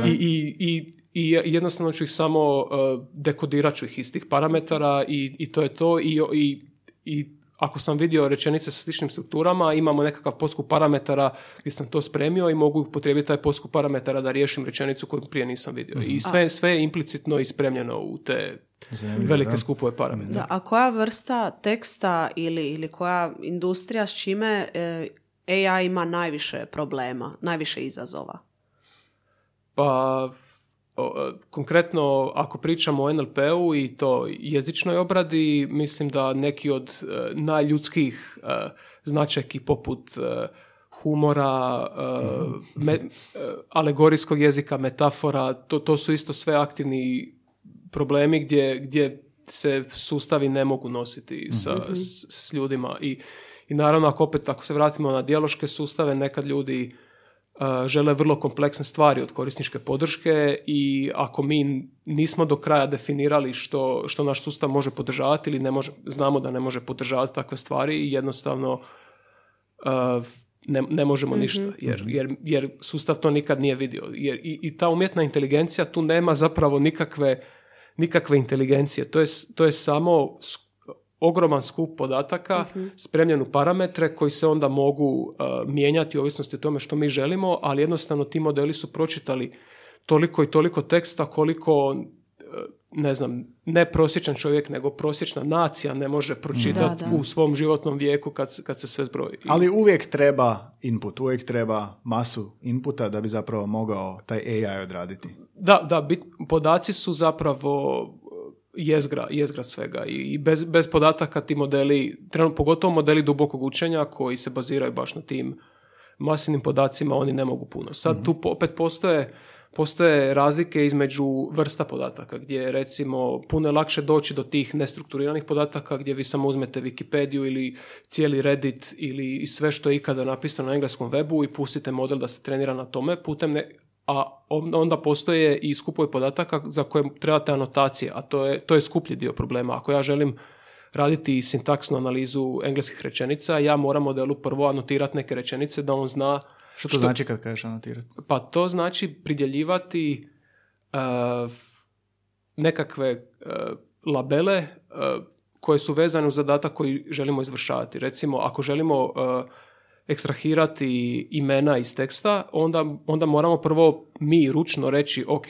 S3: I, i, i, jednostavno ću ih samo uh, dekodirat ću ih iz tih parametara i, i to je to i, i, i ako sam vidio rečenice sa sličnim strukturama, imamo nekakav poskup parametara gdje sam to spremio i mogu upotrijebiti taj poskup parametara da riješim rečenicu koju prije nisam vidio. I mhm. sve, sve je implicitno ispremljeno u te velike skupove parametara.
S1: Da, a koja vrsta teksta ili, ili koja industrija s čime e, AI ima najviše problema, najviše izazova?
S3: Pa konkretno, ako pričamo o NLP-u i to jezičnoj obradi, mislim da neki od e, najljudskih e, značajki poput humora, alegorijskog jezika, metafora, to, to su isto sve aktivni problemi gdje, gdje se sustavi ne mogu nositi sa, mhm. s, s, ljudima. I, I naravno, ako opet, ako se vratimo na dijaloške sustave, nekad ljudi žele vrlo kompleksne stvari od korisničke podrške i ako mi nismo do kraja definirali što, što naš sustav može podržavati ili ne može, znamo da ne može podržavati takve stvari i jednostavno ne, ne možemo mhm. ništa jer, jer, jer sustav to nikad nije vidio. Jer i, i ta umjetna inteligencija tu nema zapravo nikakve, nikakve inteligencije. To je, to je samo ogroman skup podataka, uh spremljen u parametre koji se onda mogu uh, mijenjati u ovisnosti o tome što mi želimo, ali jednostavno ti modeli su pročitali toliko i toliko teksta koliko uh, ne znam, ne prosječan čovjek, nego prosječna nacija ne može pročitati u svom životnom vijeku kad, kad se sve zbroji.
S2: Ali uvijek treba input, uvijek treba masu inputa da bi zapravo mogao taj AI odraditi.
S3: Da, da, bit, podaci su zapravo jezgra, jezgra svega i bez, bez podataka ti modeli, pogotovo modeli dubokog učenja koji se baziraju baš na tim masivnim podacima, oni ne mogu puno. Sad mm tu opet postoje postoje razlike između vrsta podataka gdje je recimo puno je lakše doći do tih nestrukturiranih podataka gdje vi samo uzmete Wikipediju ili cijeli Reddit ili sve što je ikada napisano na engleskom webu i pustite model da se trenira na tome putem ne, a onda postoje i skupovi podataka za koje trebate anotacije, a to je, to je skuplji dio problema. Ako ja želim raditi sintaksnu analizu engleskih rečenica, ja moram modelu prvo anotirati neke rečenice da on zna...
S2: Što to znači kad kažeš anotirati?
S3: Pa to znači pridjeljivati uh, nekakve uh, labele uh, koje su vezane uz zadatak koji želimo izvršavati. Recimo, ako želimo ekstrahirati imena iz teksta, onda, onda moramo prvo mi ručno reći ok,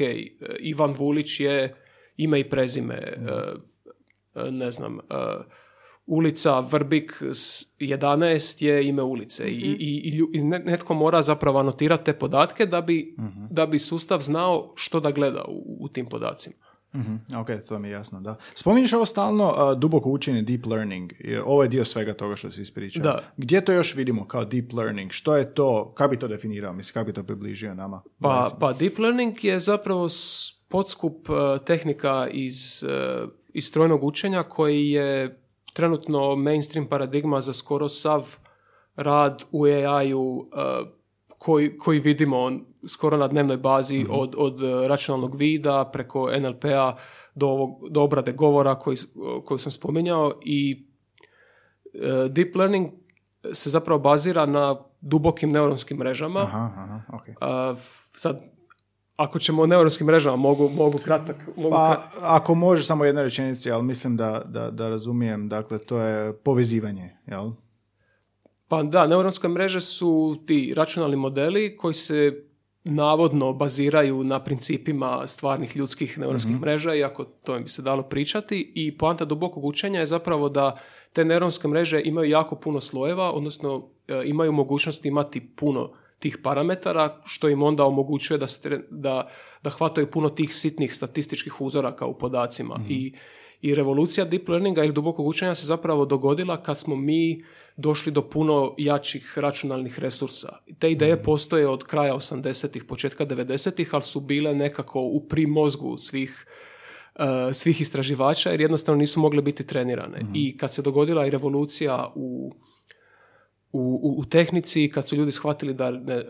S3: Ivan Vulić je ime i prezime, e, e, ne znam, e, ulica Vrbik 11 je ime ulice i, mhm. i, i, netko mora zapravo anotirati te podatke da bi, mhm. da bi sustav znao što da gleda u, u tim podacima.
S2: Mm Ok, to mi je jasno, da. Spominješ ovo stalno uh, duboko učenje, deep learning. Ovo je dio svega toga što si ispričao.
S3: Da.
S2: Gdje to još vidimo kao deep learning? Što je to? Kako bi to definirao? Mislim, kako bi to približio nama?
S3: Pa, pa deep learning je zapravo podskup uh, tehnika iz, uh, iz strojnog učenja koji je trenutno mainstream paradigma za skoro sav rad u AI-u uh, koji, koji vidimo skoro na dnevnoj bazi mhm. od, od računalnog vida preko NLP-a do, ovog, do obrade govora koji, koju sam spominjao i deep learning se zapravo bazira na dubokim neuronskim mrežama.
S2: Aha, aha, okay.
S3: sad, ako ćemo o neuronskim mrežama, mogu, mogu kratak... Mogu
S2: pa, ako može samo jedna rečenica, ali mislim da, da, da razumijem, dakle, to je povezivanje, jel?
S3: Pa da, neuronske mreže su ti računalni modeli koji se navodno baziraju na principima stvarnih ljudskih neuronskih mm-hmm. mreža, iako to bi se dalo pričati. I poanta dubokog učenja je zapravo da te neuronske mreže imaju jako puno slojeva, odnosno e, imaju mogućnost imati puno tih parametara, što im onda omogućuje da, se, da, da hvataju puno tih sitnih statističkih uzoraka u podacima. Mhm. I, I revolucija deep learninga ili dubokog učenja se zapravo dogodila kad smo mi došli do puno jačih računalnih resursa. Te ideje mm postoje od kraja 80-ih, početka 90-ih, ali su bile nekako u primozgu svih uh, svih istraživača jer jednostavno nisu mogle biti trenirane. Mhm. I kad se dogodila i revolucija u u, u, tehnici kad su ljudi shvatili da ne, e,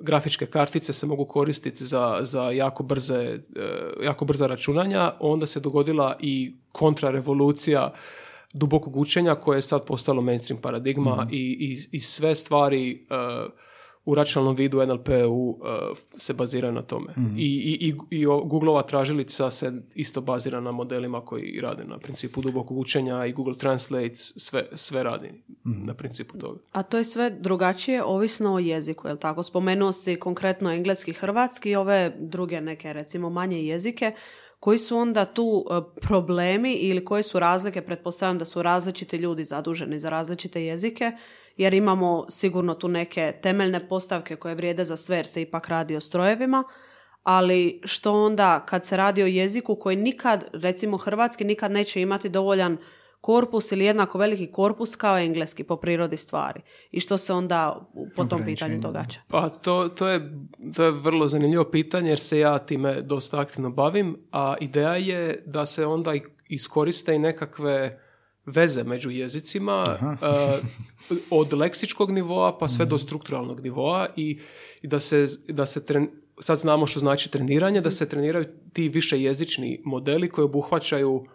S3: grafičke kartice se mogu koristiti za, za jako, brze, e, jako brza računanja, onda se dogodila i kontrarevolucija dubokog učenja koje je sad postalo mainstream paradigma mhm. i, i, i, sve stvari e, u računalnom vidu NLP-u uh, se bazira na tome. mm I, i, i Googleova tražilica se isto bazira na modelima koji rade na principu dubokog učenja i Google Translate sve, sve radi mhm. na principu toga.
S1: A to je sve drugačije ovisno o jeziku, jel tako? Spomenuo si konkretno engleski, hrvatski i ove druge neke recimo manje jezike. Koji su onda tu uh, problemi ili koje su razlike? Pretpostavljam da su različiti ljudi zaduženi za različite jezike jer imamo sigurno tu neke temeljne postavke koje vrijede za sve jer se ipak radi o strojevima, ali što onda kad se radi o jeziku koji nikad, recimo hrvatski, nikad neće imati dovoljan korpus ili jednako veliki korpus kao engleski po prirodi stvari. I što se onda po tom pitanju događa?
S3: Pa to, to, je, to je vrlo zanimljivo pitanje jer se ja time dosta aktivno bavim, a ideja je da se onda iskoriste i nekakve veze među jezicima uh, od leksičkog nivoa pa sve do mhm. strukturalnog nivoa i, i da se, da se sad znamo što znači treniranje, da se treniraju ti više jezični modeli koji obuhvaćaju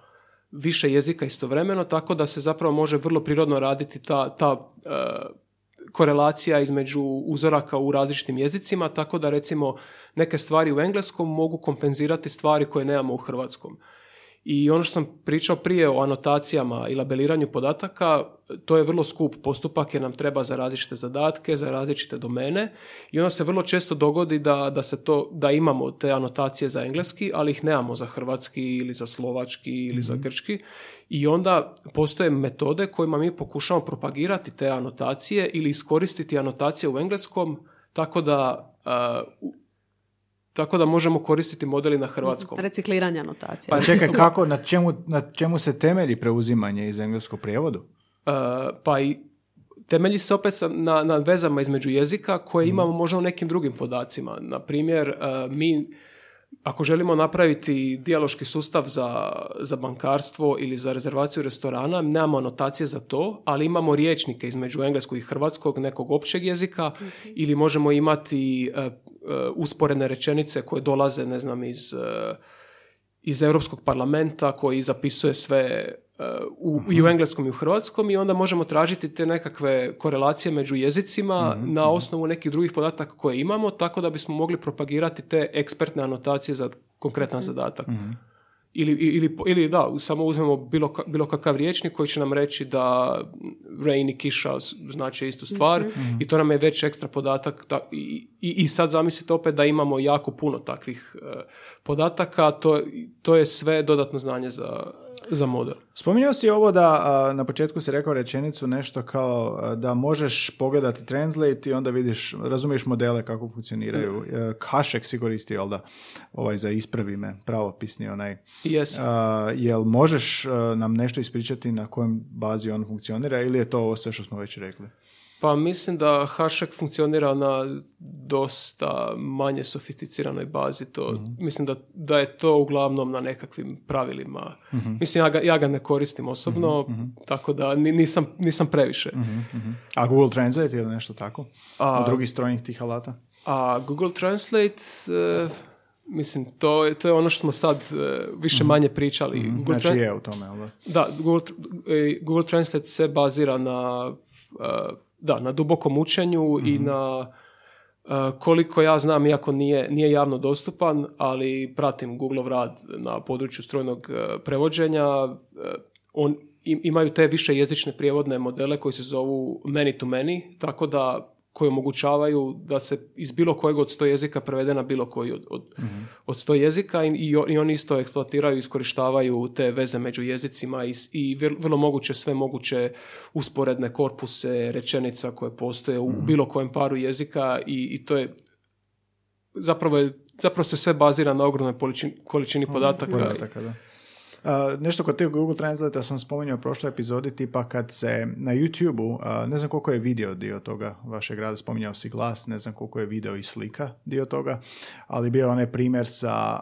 S3: više jezika istovremeno, tako da se zapravo može vrlo prirodno raditi ta, ta uh, korelacija između uzoraka u različitim jezicima, tako da recimo neke stvari u engleskom mogu kompenzirati stvari koje nemamo u hrvatskom. I ono što sam pričao prije o anotacijama i labeliranju podataka, to je vrlo skup postupak jer nam treba za različite zadatke, za različite domene i onda se vrlo često dogodi da, da, se to, da imamo te anotacije za engleski, ali ih nemamo za hrvatski ili za slovački ili za mhm. grčki i onda postoje metode kojima mi pokušamo propagirati te anotacije ili iskoristiti anotacije u engleskom tako da tako da možemo koristiti modeli na hrvatskom.
S1: Recikliranje anotacije.
S2: Pa čekaj, kako, na čemu, na čemu se temelji preuzimanje iz engleskog prijevodu? Uh,
S3: pa i temelji se opet na, na vezama između jezika koje imamo možda u nekim drugim podacima. Na primjer, uh, mi ako želimo napraviti dijaloški sustav za, za bankarstvo ili za rezervaciju restorana, nemamo anotacije za to, ali imamo riječnike između engleskog i hrvatskog, nekog općeg jezika, mhm. ili možemo imati uh, usporene rečenice koje dolaze, ne znam, iz, uh, iz Europskog parlamenta koji zapisuje sve u, i u engleskom i u hrvatskom i onda možemo tražiti te nekakve korelacije među jezicima mhm, na mhm. osnovu nekih drugih podataka koje imamo, tako da bismo mogli propagirati te ekspertne anotacije za konkretan mhm. zadatak. Ili, ili, ili da, samo uzmemo bilo, bilo kakav riječnik koji će nam reći da rain i kiša znači istu stvar i to nam je već ekstra podatak i, i, sad zamislite opet da imamo jako puno takvih uh, podataka, to, to je sve dodatno znanje za, za model.
S2: Spominjao si ovo da na početku si rekao rečenicu nešto kao da možeš pogledati translate i onda vidiš, razumiješ modele kako funkcioniraju. Mm. Kašek si koristio, jel da, ovaj za ispravi me, pravopisni onaj.
S3: Yes.
S2: jel možeš nam nešto ispričati na kojem bazi on funkcionira ili je to ovo sve što smo već rekli?
S3: Pa mislim da Hašek funkcionira na dosta manje sofisticiranoj bazi. To, mhm. Mislim da, da je to uglavnom na nekakvim pravilima. mm Mislim, ja ga, ja ga ne koristim osobno, mm tako da nisam, nisam previše.
S2: A Google Translate ili nešto tako? A, Od drugih strojnih tih alata?
S3: A Google Translate... Uh, Mislim, to je, to je ono što smo sad uh, više manje pričali.
S2: mm Google znači je u tome, ali
S3: da? Google, e, Google Translate se bazira na da, na dubokom učenju i mhm. na e, koliko ja znam, iako nije, nije javno dostupan, ali pratim Google rad na području strojnog e, prevođenja, e, on, imaju te više jezične prijevodne modele koji se zovu many to many, tako da koji omogućavaju da se iz bilo kojeg od sto jezika prevede na bilo koji od, od, mm od sto jezika i, i, oni isto eksploatiraju i iskorištavaju te veze među jezicima i, i vrlo moguće sve moguće usporedne korpuse rečenica koje postoje u mhm. bilo kojem paru jezika i, i to je zapravo je zapravo se sve bazira na ogromnoj količini, količini mhm. podataka.
S2: podataka da nešto kod tih Google Translate sam spominjao u prošloj epizodi, tipa kad se na YouTube-u, ne znam koliko je video dio toga vašeg rada, spominjao si glas, ne znam koliko je video i slika dio toga, ali bio onaj primjer sa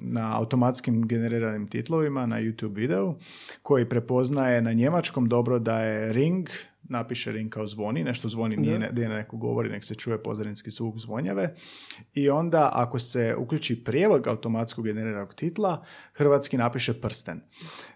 S2: na automatskim generiranim titlovima na YouTube videu, koji prepoznaje na njemačkom dobro da je ring napiše ring kao zvoni, nešto zvoni, nije ne, ne neko govori, nek se čuje pozadinski zvuk zvonjave. I onda ako se uključi prijevod automatskog generiranog titla, hrvatski napiše prsten.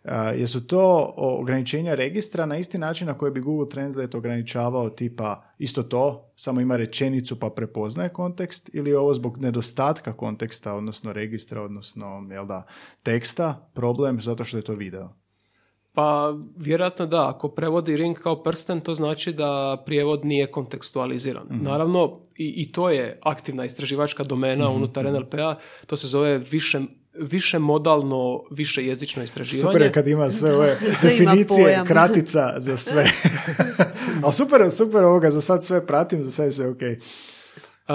S2: Uh, jesu to ograničenja registra na isti način na koji bi Google Translate ograničavao tipa isto to, samo ima rečenicu pa prepoznaje kontekst ili je ovo zbog nedostatka konteksta, odnosno registra, odnosno jel da, teksta, problem zato što je to video?
S3: Pa vjerojatno da, ako prevodi ring kao prsten, to znači da prijevod nije kontekstualiziran. Mhm. Naravno, i, i to je aktivna istraživačka domena mm unutar NLP-a, to se zove više više modalno, više jezično istraživanje.
S2: Super je kad ima sve ove <laughs> definicije, kratica za sve. <laughs> <laughs> Ali super, super ovoga, za sad sve pratim, za sad je sve ok.
S3: Uh,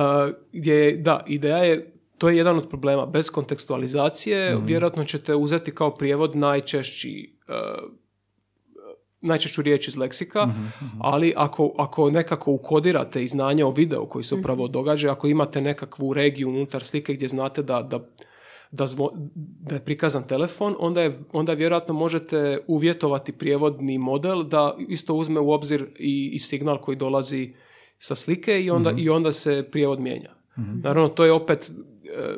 S3: gdje, da, ideja je, to je jedan od problema. Bez kontekstualizacije mm vjerojatno ćete uzeti kao prijevod najčešći najčešću riječ iz leksika, mhm, mhm. ali ako, ako nekako ukodirate i znanje o videu koji se upravo mhm. događa, ako imate nekakvu regiju unutar slike gdje znate da, da, da, da je prikazan telefon, onda, je, onda vjerojatno možete uvjetovati prijevodni model da isto uzme u obzir i, i signal koji dolazi sa slike i onda, i onda se prijevod mijenja. Naravno, to je opet e,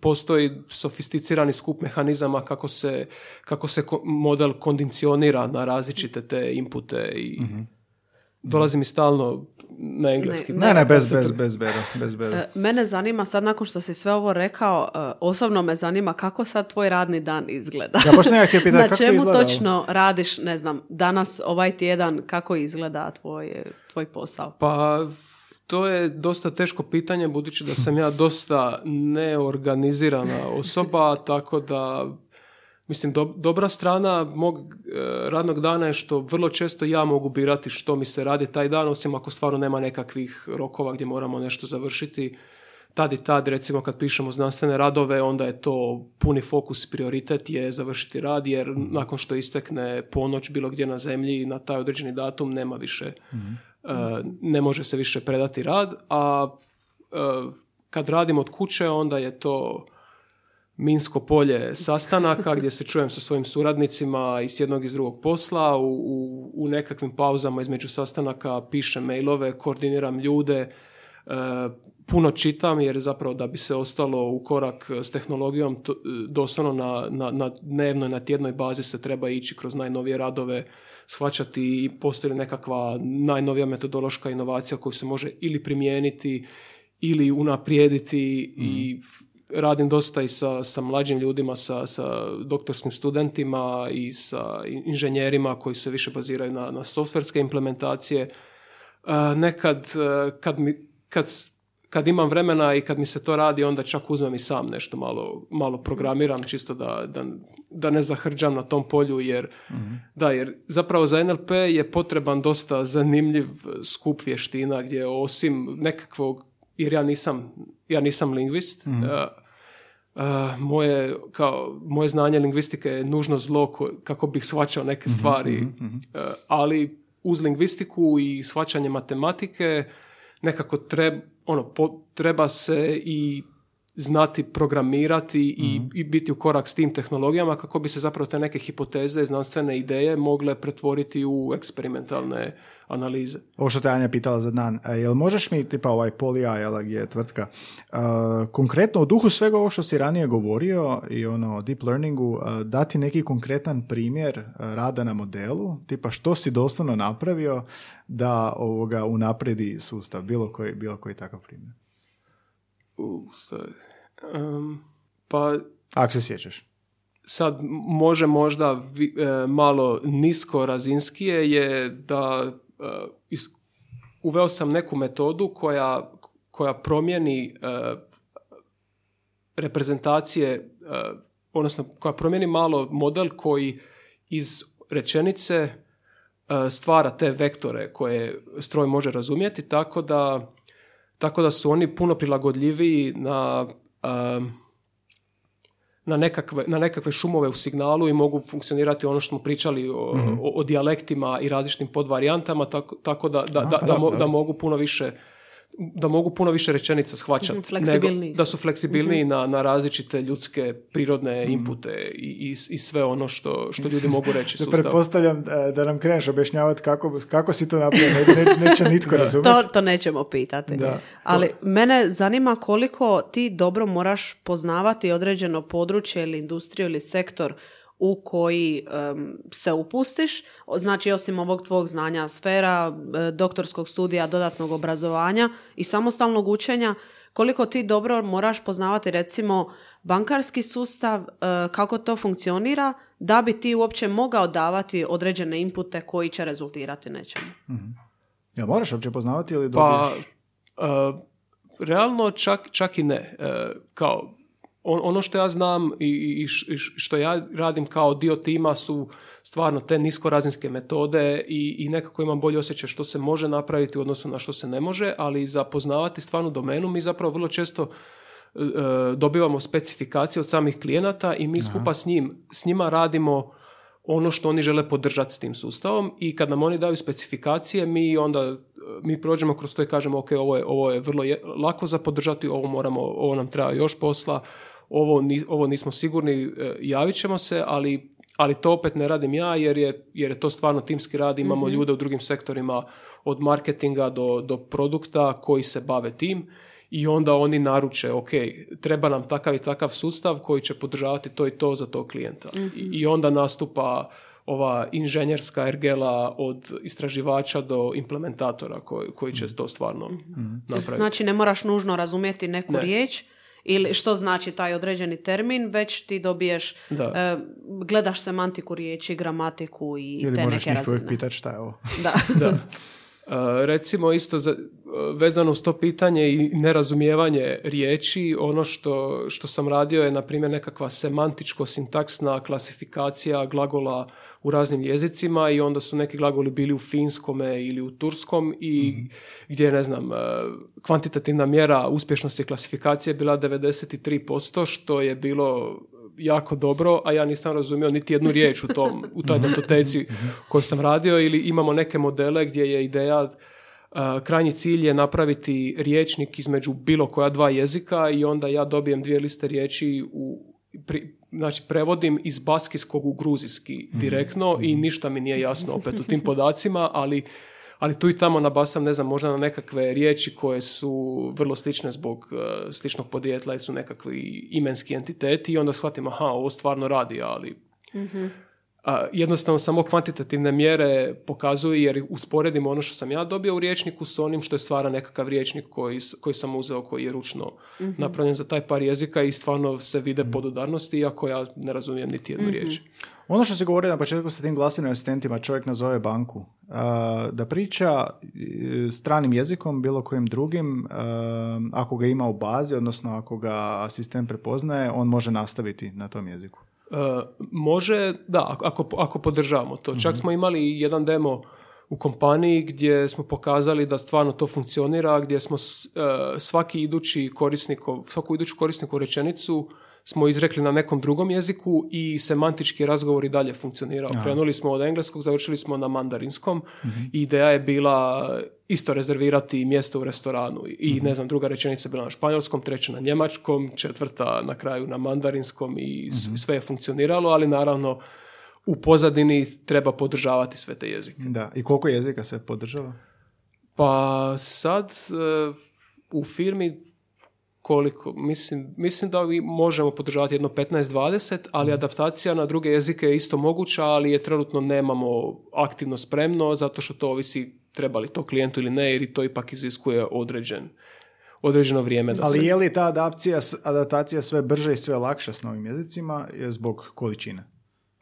S3: postoji sofisticirani skup mehanizama kako se, kako se model kondicionira na različite te inpute i mm dolazi mi stalno na engleski.
S2: Ne, ne, bez, bez, bez, bez, bez
S1: e, Mene zanima sad nakon što si sve ovo rekao, e, osobno me zanima kako sad tvoj radni dan izgleda.
S2: Ja ja <laughs> pitati,
S1: Na čemu točno radiš, ne znam, danas ovaj tjedan, kako izgleda tvoj, tvoj posao?
S3: Pa to je dosta teško pitanje budući da sam ja dosta neorganizirana osoba, <laughs> tako da mislim dobra strana mog e, radnog dana je što vrlo često ja mogu birati što mi se radi taj dan, osim ako stvarno nema nekakvih rokova gdje moramo nešto završiti. Tad i tad, recimo kad pišemo znanstvene radove, onda je to puni fokus i prioritet je završiti rad, jer nakon što istekne ponoć bilo gdje na zemlji na taj određeni datum nema više mhm. E, ne može se više predati rad, a e, kad radim od kuće onda je to minsko polje sastanaka gdje se čujem sa svojim suradnicima iz jednog i iz drugog posla, u, u, u nekakvim pauzama između sastanaka pišem mailove, koordiniram ljude, puno čitam jer zapravo da bi se ostalo u korak s tehnologijom doslovno na, na, na dnevnoj, na tjednoj bazi se treba ići kroz najnovije radove shvaćati i postoji nekakva najnovija metodološka inovacija koju se može ili primijeniti ili unaprijediti i mhm. radim dosta i sa, sa mlađim ljudima, sa, sa doktorskim studentima i sa inženjerima koji se više baziraju na, na softverske implementacije. nekad kad, mi, kad kad imam vremena i kad mi se to radi, onda čak uzmem i sam nešto malo, malo programiram, čisto da, da, da ne zahrđam na tom polju, jer, mhm. da, jer zapravo za NLP je potreban dosta zanimljiv skup vještina, gdje osim nekakvog, jer ja nisam, ja nisam lingvist, mm moje, kao, moje znanje lingvistike je nužno zlo kako bih shvaćao neke mhm, stvari, mhm, ali uz lingvistiku i shvaćanje matematike nekako treba, ono, treba se i znati programirati i, mhm. i biti u korak s tim tehnologijama kako bi se zapravo te neke hipoteze, znanstvene ideje mogle pretvoriti u eksperimentalne analize.
S2: Ovo što te Anja pitala za dan, e, jel možeš mi, tipa ovaj Polija, jel, gdje je tvrtka, uh, konkretno u duhu svega ovo što si ranije govorio i ono deep learningu, uh, dati neki konkretan primjer rada na modelu, tipa što si doslovno napravio da ovoga unapredi sustav, bilo koji, bilo koji takav primjer.
S3: Uh, um, pa...
S2: Ako se sjećaš.
S3: Sad može možda vi, e, malo nisko razinskije je da e, is, uveo sam neku metodu koja, koja promijeni e, reprezentacije, odnosno koja promijeni malo model koji iz rečenice stvara te vektore koje stroj može razumjeti tako da tako da su oni puno prilagodljiviji na, na, nekakve, na nekakve šumove u signalu i mogu funkcionirati ono što smo pričali o, mm o, dijalektima i različitim podvarijantama, tako, tako da, da, da, da, da mogu puno više da mogu puno više rečenica shvaćati.
S1: Mhm,
S3: da su fleksibilniji mm na, na različite ljudske prirodne mm inpute i, i, i, sve ono što, što ljudi mogu reći <laughs> sustavu.
S2: Pretpostavljam e, da nam kreneš objašnjavati kako, kako si to napravio, ne, neće nitko <laughs> razumjeti.
S1: To, to nećemo pitati. Da, Ali mene zanima koliko ti dobro moraš poznavati određeno područje ili industriju ili sektor u koji se upustiš, znači osim ovog tvog znanja sfera, e, doktorskog studija, dodatnog obrazovanja i samostalnog učenja, koliko ti dobro moraš poznavati recimo bankarski sustav, e, kako to funkcionira, da bi ti uopće mogao davati određene inpute koji će rezultirati nečemu.
S2: mm Ja moraš uopće poznavati ili dobiješ?
S3: Pa, uh, realno čak, čak i ne. kao ono što ja znam i što ja radim kao dio tima su stvarno te niskorazinske metode i, i nekako imam bolji osjećaj što se može napraviti u odnosu na što se ne može, ali za poznavati stvarnu domenu mi zapravo vrlo često e, dobivamo specifikacije od samih klijenata i mi skupa s, njim, s njima radimo ono što oni žele podržati s tim sustavom i kad nam oni daju specifikacije mi onda mi prođemo kroz to i kažemo ok, ovo je, ovo je vrlo lako za podržati, ovo moramo, ovo nam treba još posla, ovo, ovo nismo sigurni, e, javit ćemo se, ali, ali to opet ne radim ja jer je, jer je to stvarno timski rad, imamo mhm. ljude u drugim sektorima od marketinga do, do produkta koji se bave tim i onda oni naruče, ok, treba nam takav i takav sustav koji će podržavati to i to za tog klijenta. I, mhm. I onda nastupa ova inženjerska ergela od istraživača do implementatora koji, koji će mhm. to stvarno napraviti.
S1: Znači ne moraš nužno razumjeti neku riječ, ili što znači taj određeni termin, već ti dobiješ, da. E, gledaš semantiku riječi, gramatiku i
S2: ili
S1: te
S2: neke
S1: razine.
S2: Ili pitati šta je ovo.
S1: Da. <laughs>
S3: da. <laughs> E, recimo isto za, vezano uz to pitanje i nerazumijevanje riječi, ono što, što sam radio je na primjer nekakva semantičko-sintaksna klasifikacija glagola u raznim jezicima i onda su neki glagoli bili u finskome ili u turskom i mm gdje ne znam e, kvantitativna mjera uspješnosti klasifikacije je bila 93% što je bilo jako dobro, a ja nisam razumio niti jednu riječ u, tom, u toj datoteci koju sam radio ili imamo neke modele gdje je ideja krajnji cilj je napraviti riječnik između bilo koja dva jezika i onda ja dobijem dvije liste riječi u znači prevodim iz baskijskog u gruzijski mhm. direktno i mhm. ništa mi nije jasno opet u tim podacima, ali ali tu i tamo nabasam, ne znam, možda na nekakve riječi koje su vrlo slične zbog uh, sličnog podrijetla i su nekakvi imenski entiteti i onda shvatim, aha, ovo stvarno radi, ali... mm jednostavno samo kvantitativne mjere pokazuju jer usporedimo ono što sam ja dobio u riječniku s onim što je stvara nekakav riječnik koji, koji sam uzeo koji je ručno mm napravljen za taj par jezika i stvarno se vide mm podudarnosti iako ja ne razumijem niti jednu mm riječ.
S2: Ono što se govori na početku sa tim glasivnim asistentima, čovjek nazove banku, da priča e, stranim jezikom, bilo kojim drugim, ako ga ima u bazi, odnosno ako ga asistent prepoznaje, on može nastaviti na tom jeziku.
S3: E, može, da, ako, ako podržavamo to. Čak mhm. smo imali jedan demo u kompaniji gdje smo pokazali da stvarno to funkcionira, gdje smo e, svaki idući korisnikov, svaku iduću korisniku rečenicu smo izrekli na nekom drugom jeziku i semantički razgovor i dalje funkcionirao. Krenuli smo od engleskog, završili smo na mandarinskom mhm. i ideja je bila isto rezervirati mjesto u restoranu i mhm. ne znam, druga rečenica je bila na španjolskom, treća na njemačkom, četvrta na kraju na mandarinskom i mhm. sve je funkcioniralo, ali naravno u pozadini treba podržavati sve te jezike.
S2: Da, i koliko jezika se podržava?
S3: Pa sad e, u firmi koliko, mislim, mislim da mi možemo podržavati jedno 15-20, ali mhm. adaptacija na druge jezike je isto moguća, ali je trenutno nemamo aktivno spremno, zato što to ovisi treba li to klijentu ili ne, jer to ipak iziskuje određen, određeno vrijeme. Da
S2: ali je li ta adaptacija, adaptacija sve brže i sve lakša s novim jezicima je zbog količine?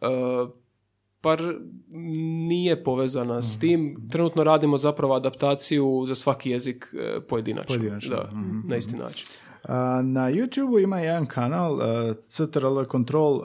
S2: Uh,
S3: par nije povezana s mhm. tim. Trenutno radimo zapravo adaptaciju za svaki jezik e, pojedinačno. Pojedinačno. Da, mhm. na isti način.
S2: Na YouTube ima jedan kanal uh, CTRL Control uh,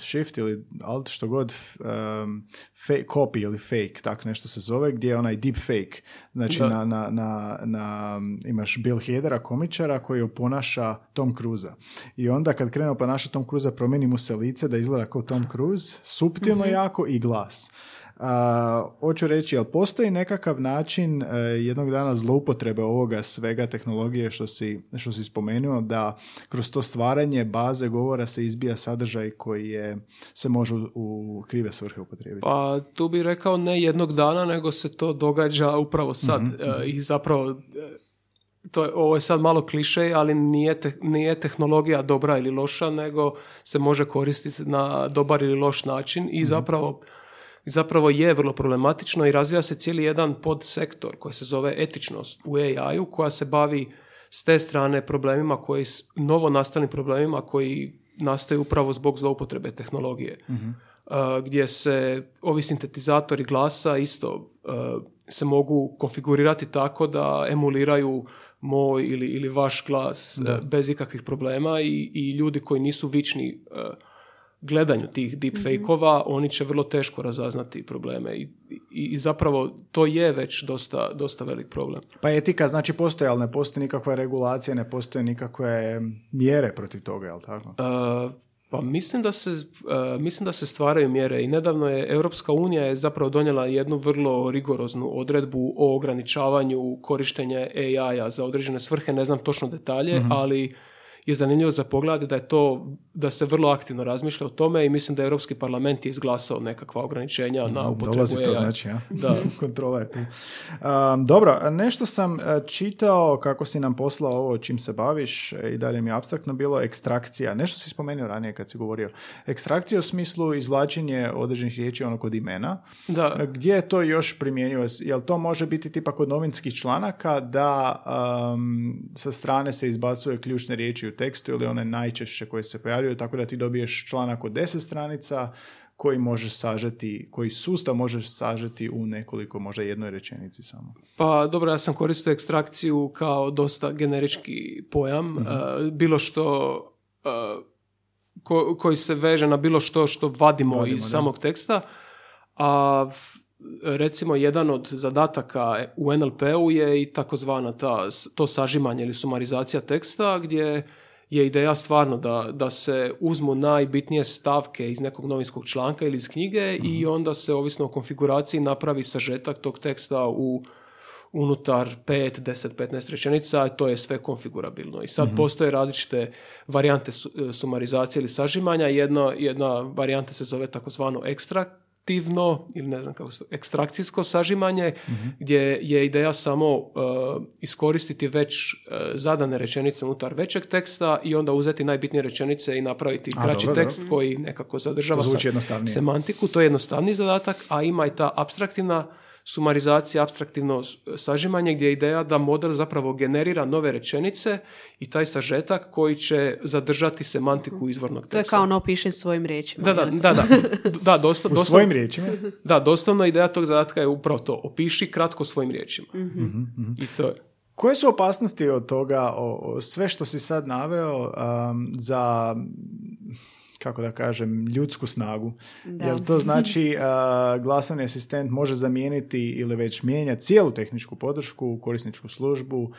S2: Shift ili alt što god um, fake, copy ili fake, tak nešto se zove, gdje je onaj deep fake. Znači na, na, na, na, imaš Bill Hadera, komičara koji oponaša Tom Cruise. I onda kad krene oponaša Tom Cruise promijeni mu se lice da izgleda kao Tom Cruise, suptilno mm jako i glas. A, hoću reći, jel postoji nekakav način e, jednog dana zloupotrebe ovoga svega tehnologije što si, što si spomenuo, da kroz to stvaranje baze govora se izbija sadržaj koji je, se može u krive svrhe upotrijebiti?
S3: Pa tu bih rekao ne jednog dana, nego se to događa upravo sad. Mhm, e. I zapravo e, to je, ovo je sad malo kliše, ali nije, nije tehnologija dobra ili loša, nego se može koristiti na dobar ili loš način i mhm. zapravo zapravo je vrlo problematično i razvija se cijeli jedan podsektor koji se zove etičnost u AI-u koja se bavi s te strane problemima koji, novo nastalim problemima koji nastaju upravo zbog zloupotrebe tehnologije. Mhm. gdje se ovi sintetizatori glasa isto se mogu konfigurirati tako da emuliraju moj ili, ili vaš glas bez ikakvih problema i, i ljudi koji nisu vični gledanju tih deepfake-ova, mm oni će vrlo teško razaznati probleme I, i, zapravo to je već dosta, dosta velik problem.
S2: Pa etika znači postoji, ali ne postoji nikakva regulacija, ne postoje nikakve mjere protiv toga, jel tako? Uh,
S3: pa mislim da, se, uh, mislim da se stvaraju mjere i nedavno je Europska unija je zapravo donijela jednu vrlo rigoroznu odredbu o ograničavanju korištenja AI-a za određene svrhe, ne znam točno detalje, mhm. ali je zanimljivo za pogled da je to, da se vrlo aktivno razmišlja o tome i mislim da je Europski parlament je izglasao nekakva ograničenja na upotrebu
S2: Dolazi to znači, ja? Da. <laughs> Kontrola je tu. Um, dobro, nešto sam e, čitao kako si nam poslao ovo čim se baviš e, i dalje mi je abstraktno bilo ekstrakcija. Nešto si spomenuo ranije kad si govorio. Ekstrakcija u smislu izvlačenje određenih riječi ono kod imena. Da. E, gdje je to još primjenjivo? Jel to može biti tipa kod novinskih članaka da um, sa strane se izbacuje ključne riječi u tekstu ili one najčešće koje se pojavljuju, tako da ti dobiješ članak od 10 stranica koji možeš sažeti, koji sustav možeš sažeti u nekoliko, možda jednoj rečenici samo.
S3: Pa dobro, ja sam koristio ekstrakciju kao dosta generički pojam. Mhm. bilo što koji se veže na bilo što što vadimo, iz samog teksta. A recimo jedan od zadataka u NLP-u je i takozvana ta, to sažimanje ili sumarizacija teksta gdje je ideja stvarno da, da se uzmu najbitnije stavke iz nekog novinskog članka ili iz knjige i mhm. onda se ovisno o konfiguraciji napravi sažetak tog teksta u unutar 5, 10, 15 rečenica, to je sve konfigurabilno. I sad mm postoje različite varijante sumarizacije ili sažimanja. Jedna, jedna varijanta se zove takozvano ekstrakt, ekstraktivno ili ne znam kako se, ekstrakcijsko sažimanje gdje je ideja samo uh, iskoristiti već uh, zadane rečenice unutar većeg teksta i onda uzeti najbitnije rečenice i napraviti a, kraći tekst koji nekako zadržava sa, semantiku. To je jednostavni zadatak, a ima i ta abstraktivna sumarizacija, abstraktivno sažimanje gdje je ideja da model zapravo generira nove rečenice i taj sažetak koji će zadržati semantiku izvornog teksta.
S1: To je kao ono piše svojim riječima.
S3: Da, da, da, da, da dosta,
S2: U svojim riječima?
S3: Da, doslovna ideja tog zadatka je upravo to. Opiši kratko svojim riječima. Mhm. Mhm, mhm. I to je.
S2: Koje su opasnosti od toga, o, sve što si sad naveo, um, za kako da kažem, ljudsku snagu. Da. Jer to znači <laughs> uh, glasovni asistent može zamijeniti ili već mijenja cijelu tehničku podršku, korisničku službu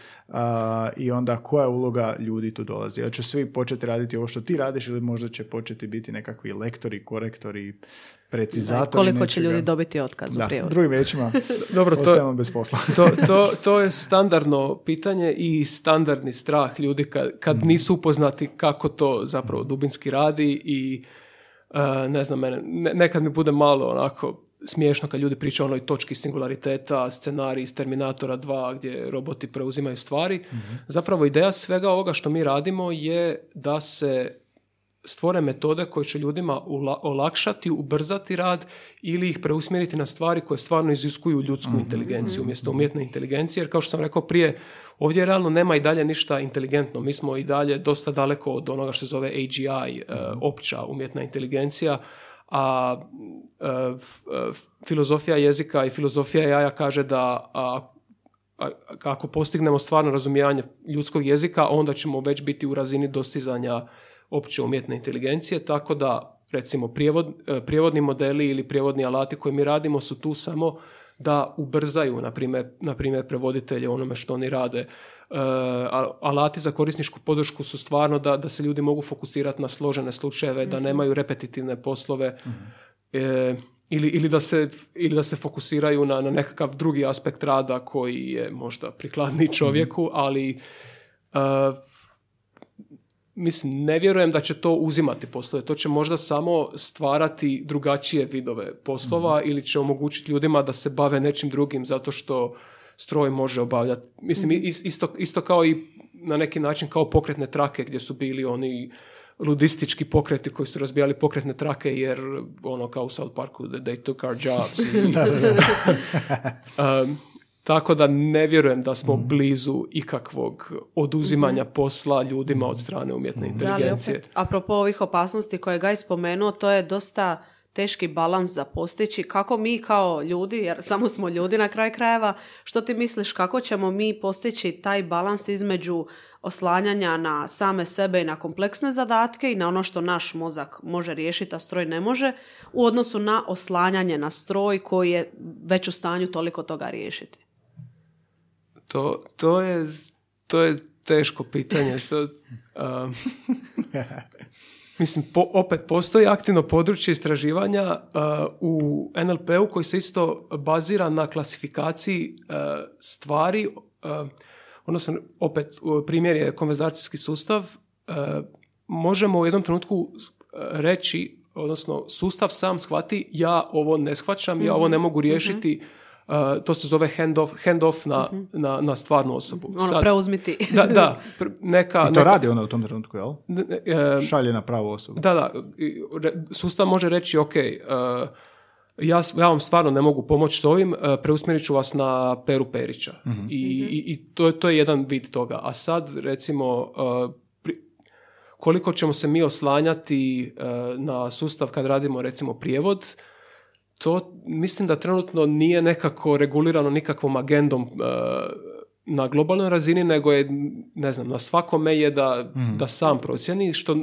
S2: i onda koja je uloga ljudi tu dolazi. Jel će svi početi raditi ovo što ti radiš ili možda će početi biti nekakvi lektori, korektori, precizatori.
S1: koliko će ljudi dobiti otkaz
S2: da,
S1: u prijevodu.
S2: Drugim riječima, <laughs> Dobro, to, <laughs> bez posla.
S3: to, to, to, je standardno pitanje i standardni strah ljudi kad, kad mhm. nisu upoznati kako to zapravo dubinski radi i uh, ne znam, mene, nekad mi bude malo onako smiješno kad ljudi pričaju o onoj točki singulariteta, scenarij iz Terminatora 2 gdje roboti preuzimaju stvari. Mhm. Zapravo ideja svega ovoga što mi radimo je da se stvore metode koje će ljudima olakšati, ubrzati rad ili ih preusmjeriti na stvari koje stvarno iziskuju ljudsku mhm. inteligenciju umjesto umjetne inteligencije. Jer kao što sam rekao prije, ovdje realno nema i dalje ništa inteligentno. Mi smo i dalje dosta daleko od onoga što se zove AGI, uh, opća umjetna inteligencija, a uh, filozofija jezika i filozofija jaja kaže da a, ako postignemo stvarno razumijevanje ljudskog jezika, onda ćemo već biti u razini dostizanja opće umjetne inteligencije, tako da recimo prijevod, e, prijevodni modeli ili prijevodni alati koje mi radimo su tu samo da ubrzaju, na primjer, na primjer prevoditelje onome što oni rade. E, alati za korisničku podršku su stvarno da, da se ljudi mogu fokusirati na složene slučajeve, da mhm. nemaju repetitivne poslove e, ili, ili, da se, ili da se fokusiraju na, na nekakav drugi aspekt rada koji je možda prikladniji čovjeku, mhm. ali mislim, ne vjerujem da će to uzimati poslove. To će možda samo stvarati drugačije vidove poslova mhm. ili će omogućiti ljudima da se bave nečim drugim zato što stroj može obavljati. Mislim, mhm. isto, isto kao i na neki način kao pokretne trake gdje su bili oni ludistički pokreti koji su razbijali pokretne trake jer ono kao u South Parku they took our jobs. <laughs> <laughs> um, tako da ne vjerujem da smo mhm. blizu ikakvog oduzimanja mhm. posla ljudima od strane umjetne inteligencije.
S1: Da, apropo ovih opasnosti koje ga je spomenuo, to je dosta teški balans za postići. Kako mi kao ljudi, jer samo smo ljudi na kraj krajeva, što ti misliš kako ćemo mi postići taj balans između oslanjanja na same sebe i na kompleksne zadatke i na ono što naš mozak može riješiti, a stroj ne može, u odnosu na oslanjanje na stroj koji je već u stanju toliko toga riješiti?
S3: To, to, je, to je teško pitanje. <laughs> So, um, <laughs> mislim, po, opet postoji aktivno područje istraživanja uh, u NLP-u koji se isto bazira na klasifikaciji uh, stvari, uh, odnosno opet primjer je konverzacijski sustav, možemo u jednom trenutku reći, odnosno sustav sam shvati ja ovo ne shvaćam, ja ovo ne mogu riješiti, mhm. Uh, to se zove hand-off, hand off na, mm na, na stvarnu osobu.
S1: Ono, Sad, preuzmiti.
S3: Da, da. Neka,
S2: I to radi ona u tom trenutku, jel? Uh, Šalje na pravu osobu.
S3: Da, da. Sustav može reći, ok, uh, ja, ja vam stvarno ne mogu pomoći s ovim, uh, preusmjerit ću vas na Peru Perića. Mm-hmm. I, i, i to, to je jedan vid toga. A sad, recimo, uh, koliko ćemo se mi oslanjati uh, na sustav kad radimo, recimo, prijevod, to mislim da trenutno nije nekako regulirano nikakvom agendom uh, na globalnoj razini, nego je, ne znam, na svakome je da, mm. da sam procjeni, što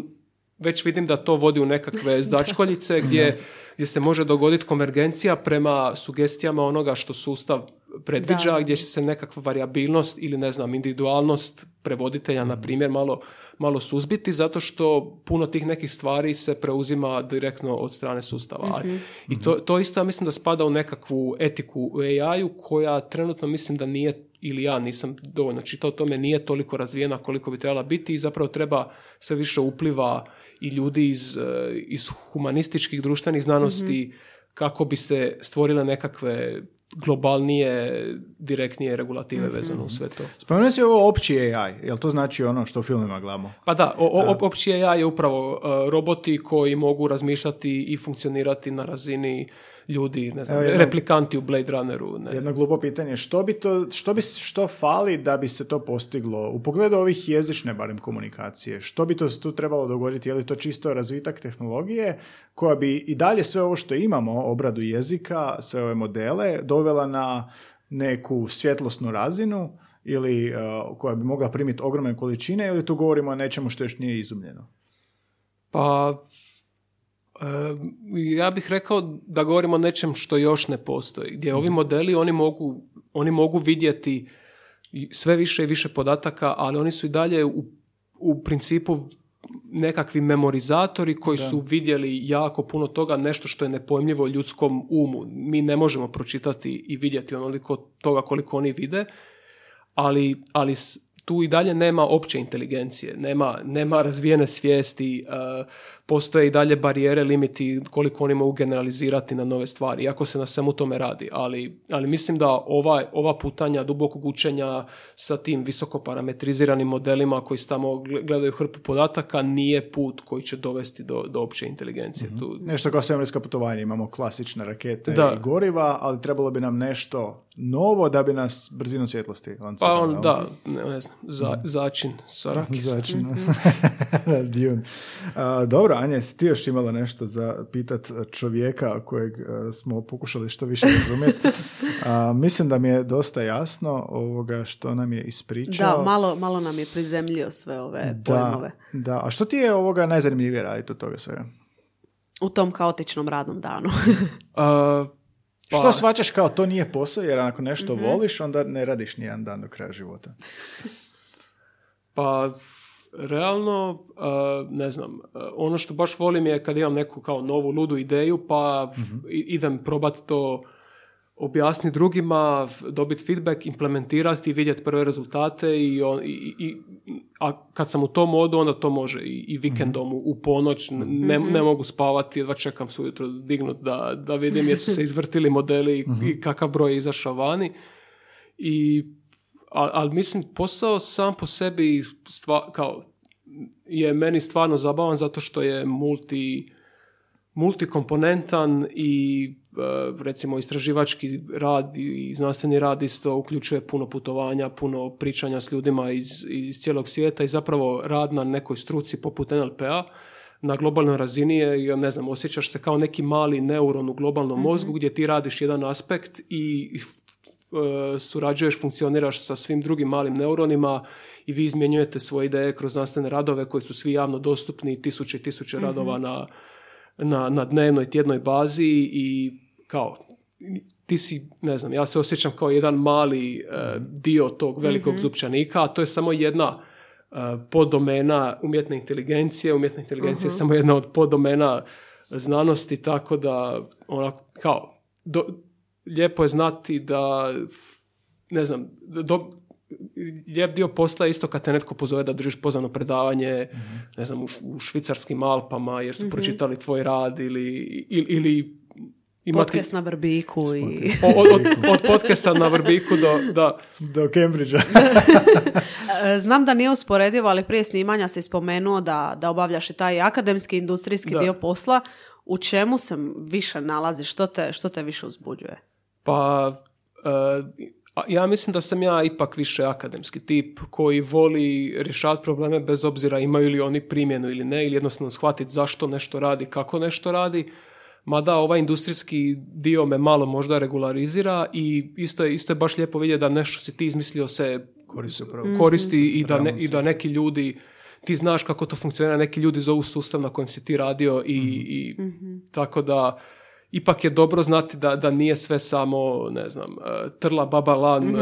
S3: već vidim da to vodi u nekakve <laughs> začkoljice gdje, gdje se može dogoditi konvergencija prema sugestijama onoga što sustav predviđa, gdje će se nekakva variabilnost ili ne znam, individualnost prevoditelja, na primjer, malo malo suzbiti zato što puno tih nekih stvari se preuzima direktno od strane sustava. Mhm. I to, to isto ja mislim da spada u nekakvu etiku u AI-u koja trenutno mislim da nije ili ja nisam dovoljno čitao o tome, nije toliko razvijena koliko bi trebala biti i zapravo treba sve više upliva i ljudi iz, eh, iz humanističkih društvenih znanosti, kako bi se stvorile nekakve globalnije, direktnije regulative mm vezano u sve to.
S2: Spomenuo si ovo opći AI, jel to znači ono što u filmima gledamo?
S3: Pa da, o, opći AI je upravo uh, roboti koji mogu razmišljati i funkcionirati na razini ljudi, ne znam, replikanti u Blade Runneru. Ne.
S2: Jedno glupo pitanje, što bi to, što bi, što fali da bi se to postiglo u pogledu ovih jezične barem komunikacije? Što bi to tu trebalo dogoditi? Je li to čisto razvitak tehnologije koja bi i dalje sve ovo što imamo, obradu jezika, sve ove modele, dovela na neku svjetlosnu razinu ili uh, koja bi mogla primiti ogromne količine ili tu govorimo o nečemu što još nije izumljeno?
S3: Pa ja bih rekao da govorimo o nečem što još ne postoji, gdje ovi mhm. modeli oni mogu, oni mogu vidjeti sve više i više podataka, ali oni su i dalje u, u principu nekakvi memorizatori koji su vidjeli jako puno toga, nešto što je nepojmljivo ljudskom umu. Mi ne možemo pročitati i vidjeti onoliko toga koliko oni vide, ali, ali tu i dalje nema opće inteligencije, nema, nema razvijene svijesti, uh, postoje i dalje barijere, limiti koliko oni mogu generalizirati na nove stvari, iako se na svemu tome radi. Ali, ali mislim da ova, ova putanja dubokog učenja sa tim visoko parametriziranim modelima koji tamo gledaju hrpu podataka nije put koji će dovesti do, do opće inteligencije. mm Tu...
S2: Nešto kao svemirska putovanja, imamo klasične rakete da. i goriva, ali trebalo bi nam nešto novo da bi nas brzinu svjetlosti
S3: Pa on, da, ne, znam, za, mhm. začin sa
S2: Začin. <laughs> Dune. dobro, Anja, si ti još imala nešto za pitat čovjeka kojeg e, smo pokušali što više razumjeti? <laughs> mislim da mi je dosta jasno ovoga što nam je ispričao.
S1: Da, malo, malo nam je prizemljio sve ove
S2: da, pojmove. Da, a što ti je ovoga najzanimljivije raditi od toga svega?
S1: U tom kaotičnom radnom danu. <laughs>
S2: uh, pa... Što svačaš kao to nije posao, jer ako nešto mm voliš, onda ne radiš nijedan dan do kraja života.
S3: pa realno, ne znam, ono što baš volim je kad imam neku kao novu ludu ideju, pa mm idem probati to objasniti drugima, dobiti feedback, implementirati, vidjeti prve rezultate i, on, i, i, a kad sam u tom modu onda to može i, i vikendom u, u ponoć ne, ne mogu spavati, jedva čekam se ujutro dignut da, da vidim jesu se izvrtili modeli i, i kakav broj je izašao vani. I ali mislim posao sam po sebi stva, kao, je meni stvarno zabavan zato što je multi, multikomponentan i e, recimo istraživački rad i znanstveni rad isto uključuje puno putovanja, puno pričanja s ljudima iz, iz cijelog svijeta i zapravo rad na nekoj struci poput NLP-a na globalnoj razini je, ne znam, osjećaš se kao neki mali neuron u globalnom mhm. mozgu gdje ti radiš jedan aspekt i surađuješ, funkcioniraš sa svim drugim malim neuronima i vi izmjenjujete svoje ideje kroz znanstvene radove koji su svi javno dostupni, tisuće i tisuće mhm. radova na, na, na dnevnoj, tjednoj bazi i kao ti si, ne znam, ja se osjećam kao jedan mali e, dio tog velikog mm zupčanika, a to je samo jedna uh, podomena umjetne inteligencije. Umjetna inteligencija je mhm. samo jedna od podomena znanosti, tako da onako, kao, do, lijepo je znati da, ne znam, do, lijep dio posla je isto kad te netko pozove da držiš pozvano predavanje, mm ne znam, u, u švicarskim Alpama jer su mm pročitali tvoj rad ili, ili, ili
S1: imati... Podcast na Vrbiku i...
S3: Od, od, od podcasta na Vrbiku do... Da.
S2: Do Cambridgea. <laughs>
S1: Znam da nije usporedivo, ali prije snimanja se spomenuo da, da obavljaš i taj akademski, industrijski dio posla. U čemu se više nalazi? Što te, što te više uzbuđuje?
S3: Pa e, ja mislim da sam ja ipak više akademski tip koji voli rješavati probleme bez obzira imaju li oni primjenu ili ne ili jednostavno shvatiti zašto nešto radi, kako nešto radi. Mada ovaj industrijski dio me malo možda regularizira i isto je, isto je baš lijepo vidjeti da nešto si ti izmislio se koristi, koristi i, da i da neki ljudi ti znaš kako to funkcionira, neki ljudi zovu sustav na kojem si ti radio i, mhm. i mhm. tako da ipak je dobro znati da, da nije sve samo, ne znam, e, trla baba lan, mm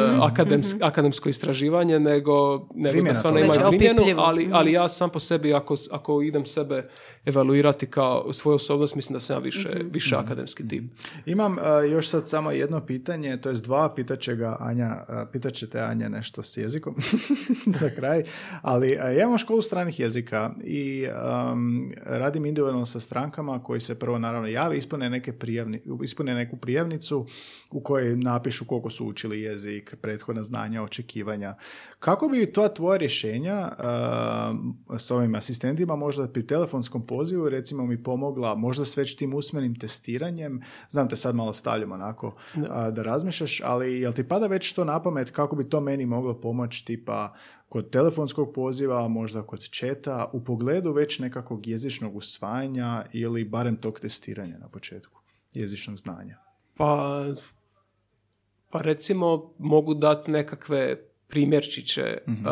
S3: akademsko istraživanje, nego, nego da stvarno imaju primjenu, ali, ali mhm. ja sam po sebi, ako, ako idem sebe evaluirati kao svoju osobnost, mislim da sam ja više, mm više akademski tip.
S2: Imam uh, još sad samo jedno pitanje, to je dva, pitat će ga Anja, uh, pitat ćete Anja nešto s jezikom <laughs> za kraj, ali uh, ja imam školu stranih jezika i um, radim individualno sa strankama koji se prvo naravno javi, ispune neke prijavni, ispune neku prijavnicu u kojoj napišu koliko su učili jezik, prethodna znanja, očekivanja. Kako bi to tvoja rješenja uh, s ovim asistentima možda pri telefonskom pozivu recimo mi pomogla možda s već tim usmenim testiranjem, znam te sad malo stavljam onako da, da razmišljaš, ali jel ti pada već to na pamet kako bi to meni moglo pomoći tipa kod telefonskog poziva, možda kod četa, u pogledu već nekakvog jezičnog usvajanja ili barem tog testiranja na početku jezičnog znanja?
S3: Pa, pa recimo mogu dati nekakve primjerčiće. mm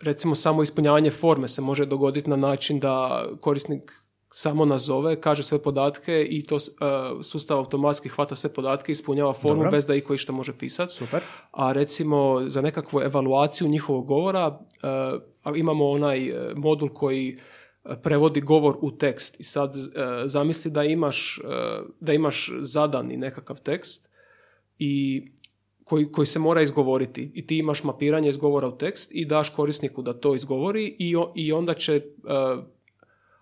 S3: recimo samo ispunjavanje forme se može dogoditi na način da korisnik samo nazove, kaže sve podatke i to uh, sustav automatski hvata sve podatke, ispunjava formu bez da iko išta može pisati.
S2: Super.
S3: A recimo za nekakvu evaluaciju njihovog govora uh, imamo onaj e, modul koji prevodi govor u tekst. I sad zamisli da imaš, da imaš zadani nekakav tekst i koji, koji se mora izgovoriti. I ti imaš mapiranje izgovora u tekst i daš korisniku da to izgovori i, i onda će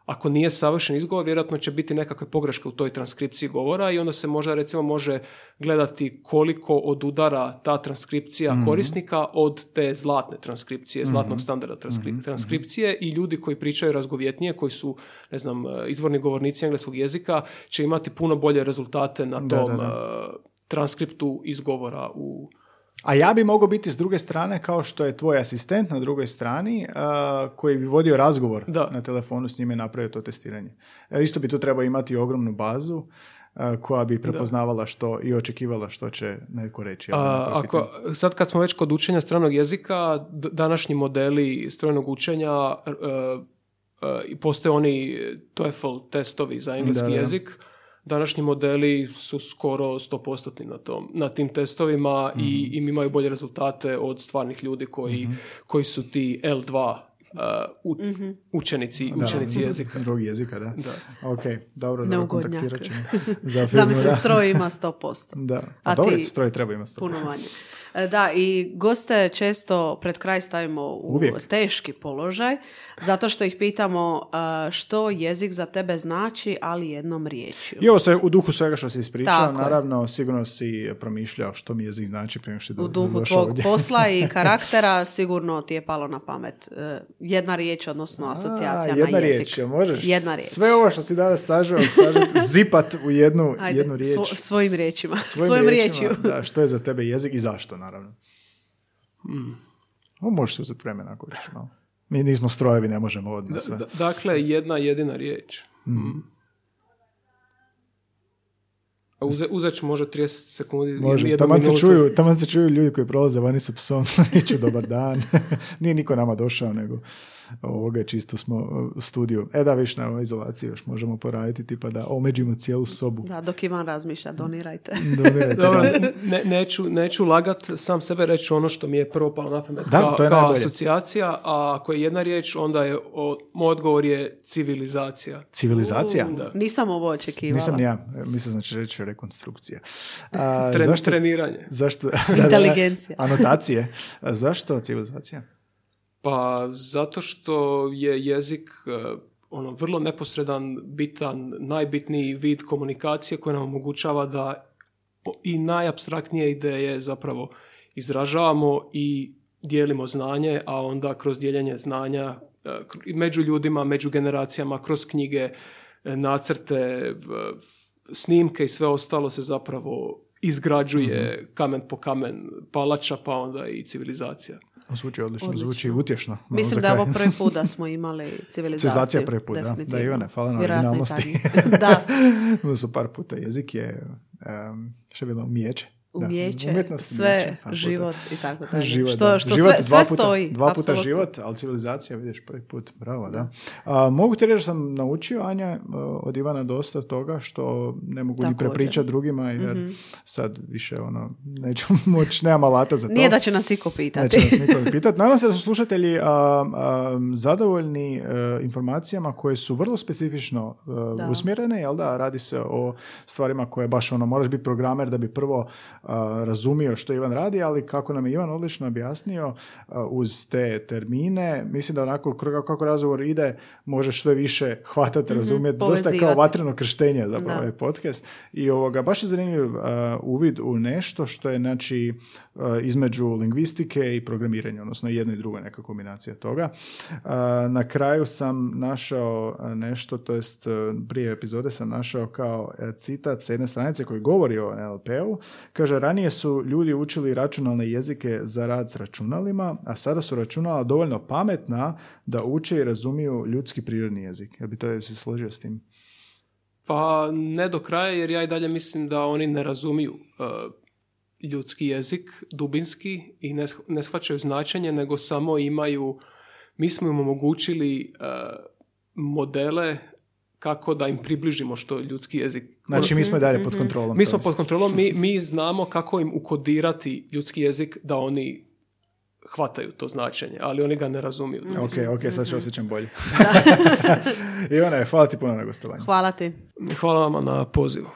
S3: ako nije savršen izgovor, vjerojatno će biti nekakve pogreške u toj transkripciji govora i onda se možda recimo može gledati koliko odudara ta transkripcija mhm. korisnika od te zlatne transkripcije, mm zlatnog standarda mhm. transkripcije i ljudi koji pričaju razgovjetnije, koji su, ne znam, izvorni govornici engleskog jezika, će imati puno bolje rezultate na tom da, transkriptu izgovora u
S2: a ja bi mogao biti s druge strane kao što je tvoj asistent na drugoj strani koji bi vodio razgovor da. na telefonu s njime i napravio to testiranje. E, isto bi tu trebao imati ogromnu bazu koja bi prepoznavala što i očekivala što će neko reći.
S3: A, ako, sad kad smo već kod učenja stranog jezika, današnji modeli strojnog učenja uh, uh, postoje oni TOEFL testovi za engleski jezik današnji modeli su skoro 100% na, tom, na tim testovima i, mhm. i imaju bolje rezultate od stvarnih ljudi koji, mhm. koji su ti L2 uh, mhm. učenici, učenici jezika.
S2: Drugi jezika, da. da. Ok, dobro, da kontaktirat ćemo. <laughs>
S1: Zamisli, stroj ima 100%.
S2: Da, a, a dobro, stroj treba ima 100%.
S1: Puno manje. E, da, i goste često pred kraj stavimo u teški položaj, zato što ih pitamo e, što jezik za tebe znači, ali jednom riječju.
S2: I ovo se u duhu svega što si ispričao, naravno, sigurno si promišljao što mi jezik znači prije što
S1: U duhu tvog posla i <laughs> karaktera sigurno ti je palo na pamet e, jedna riječ, odnosno asocijacija
S2: jedna
S1: na jezik.
S2: Riječ, možeš jedna riječ. sve ovo što si danas sažao, zipat u jednu, Ajde, jednu riječ.
S1: svojim riječima. Svojim, riječima,
S2: Da, što je za tebe jezik i zašto, naravno. Hmm. O, može se uzeti vremena ako ćeš malo. Mi nismo strojevi, ne možemo odmah sve.
S3: dakle, jedna jedina riječ. Hmm. A uze, uzet ću možda 30 sekundi.
S2: Može, taman se, čuju, taman se čuju ljudi koji prolaze vani sa psom, <laughs> neću dobar dan. <laughs> Nije niko nama došao, nego ovoga čisto smo u studiju. E da, viš na ovoj izolaciji još možemo poraditi, tipa da omeđimo cijelu sobu.
S1: Da, dok Ivan razmišlja, donirajte. <laughs>
S2: donirajte
S3: Dobro, ne, neću, neću lagat, sam sebe reći ono što mi je prvo palo na pamet da, kao, to je kao asocijacija, a ako je jedna riječ, onda je, o, moj odgovor je civilizacija.
S2: Civilizacija?
S1: da. Nisam ovo očekivala.
S2: Nisam ja, mislim znači reći rekonstrukcija. A,
S3: Tren, zašto, treniranje.
S2: Zašto? <laughs>
S1: Inteligencija.
S2: Anotacije. A zašto civilizacija?
S3: Pa zato što je jezik e, ono vrlo neposredan, bitan, najbitniji vid komunikacije koji nam omogućava da i najabstraktnije ideje zapravo izražavamo i dijelimo znanje, a onda kroz dijeljenje znanja e, među ljudima, među generacijama, kroz knjige, e, nacrte, snimke i sve ostalo se zapravo izgrađuje mhm. kamen po kamen palača, pa onda i civilizacija.
S2: Zvuči odlično, odlično. zvuči utješno.
S1: Mislim da je ovo prvi put da <laughs> smo imali civilizaciju. Civilizacija
S2: prvi put, da. Da, Ivane, hvala na originalnosti. <laughs>
S1: da. <laughs>
S2: su par puta. Jezik je, um, je bilo, miječe
S1: umijeće, sve, život i tako <laughs> dalje.
S2: Život,
S1: što, što život sve, dva puta, stoji.
S2: Dva puta život, ali civilizacija, vidiš, prvi put. Bravo, da. A, mogu ti reći da sam naučio, Anja, od Ivana dosta toga što ne mogu Također. ni prepričati drugima, jer mm-hmm. sad više ono, neću <laughs> moći, nemam alata za to.
S1: Nije da će nas niko pitati.
S2: Neće nas niko <laughs> pitati. Nadam se da su slušatelji a, a, zadovoljni a, e, informacijama koje su vrlo specifično a, e, usmjerene, jel da? Radi se o stvarima koje baš ono, moraš biti programer da bi prvo razumio što Ivan radi, ali kako nam je Ivan odlično objasnio uz te termine, mislim da onako kako razgovor ide, možeš sve više hvatati, mm razumjeti. Dosta kao vatreno krštenje zapravo ovaj podcast. I ovoga, baš je zanimljiv uvid u nešto što je znači između lingvistike i programiranja, odnosno jedno i drugo neka kombinacija toga. Na kraju sam našao nešto, to jest prije epizode sam našao kao e, citat s jedne stranice koji govori o NLP-u. Kaže, ranije su ljudi učili računalne jezike za rad s računalima, a sada su računala dovoljno pametna da uče i razumiju ljudski prirodni jezik. Ja bi to se složio s tim?
S3: Pa ne do kraja, jer ja i dalje mislim da oni ne razumiju e, ljudski jezik dubinski i ne, ne shvaćaju značenje, nego samo imaju, mi smo im omogućili uh, modele kako da im približimo što ljudski jezik.
S2: Znači mi smo dalje pod mhm. kontrolom.
S3: Mi smo pod kontrolom, mi, mi <laughs> znamo kako im ukodirati ljudski jezik da oni hvataju to značenje, ali oni ga ne razumiju.
S2: Ok, ok, sad ću osjećam bolje. <laughs> Ivana, hvala ti puno na gostovanju.
S1: Hvala ti.
S3: Hvala vam na pozivu.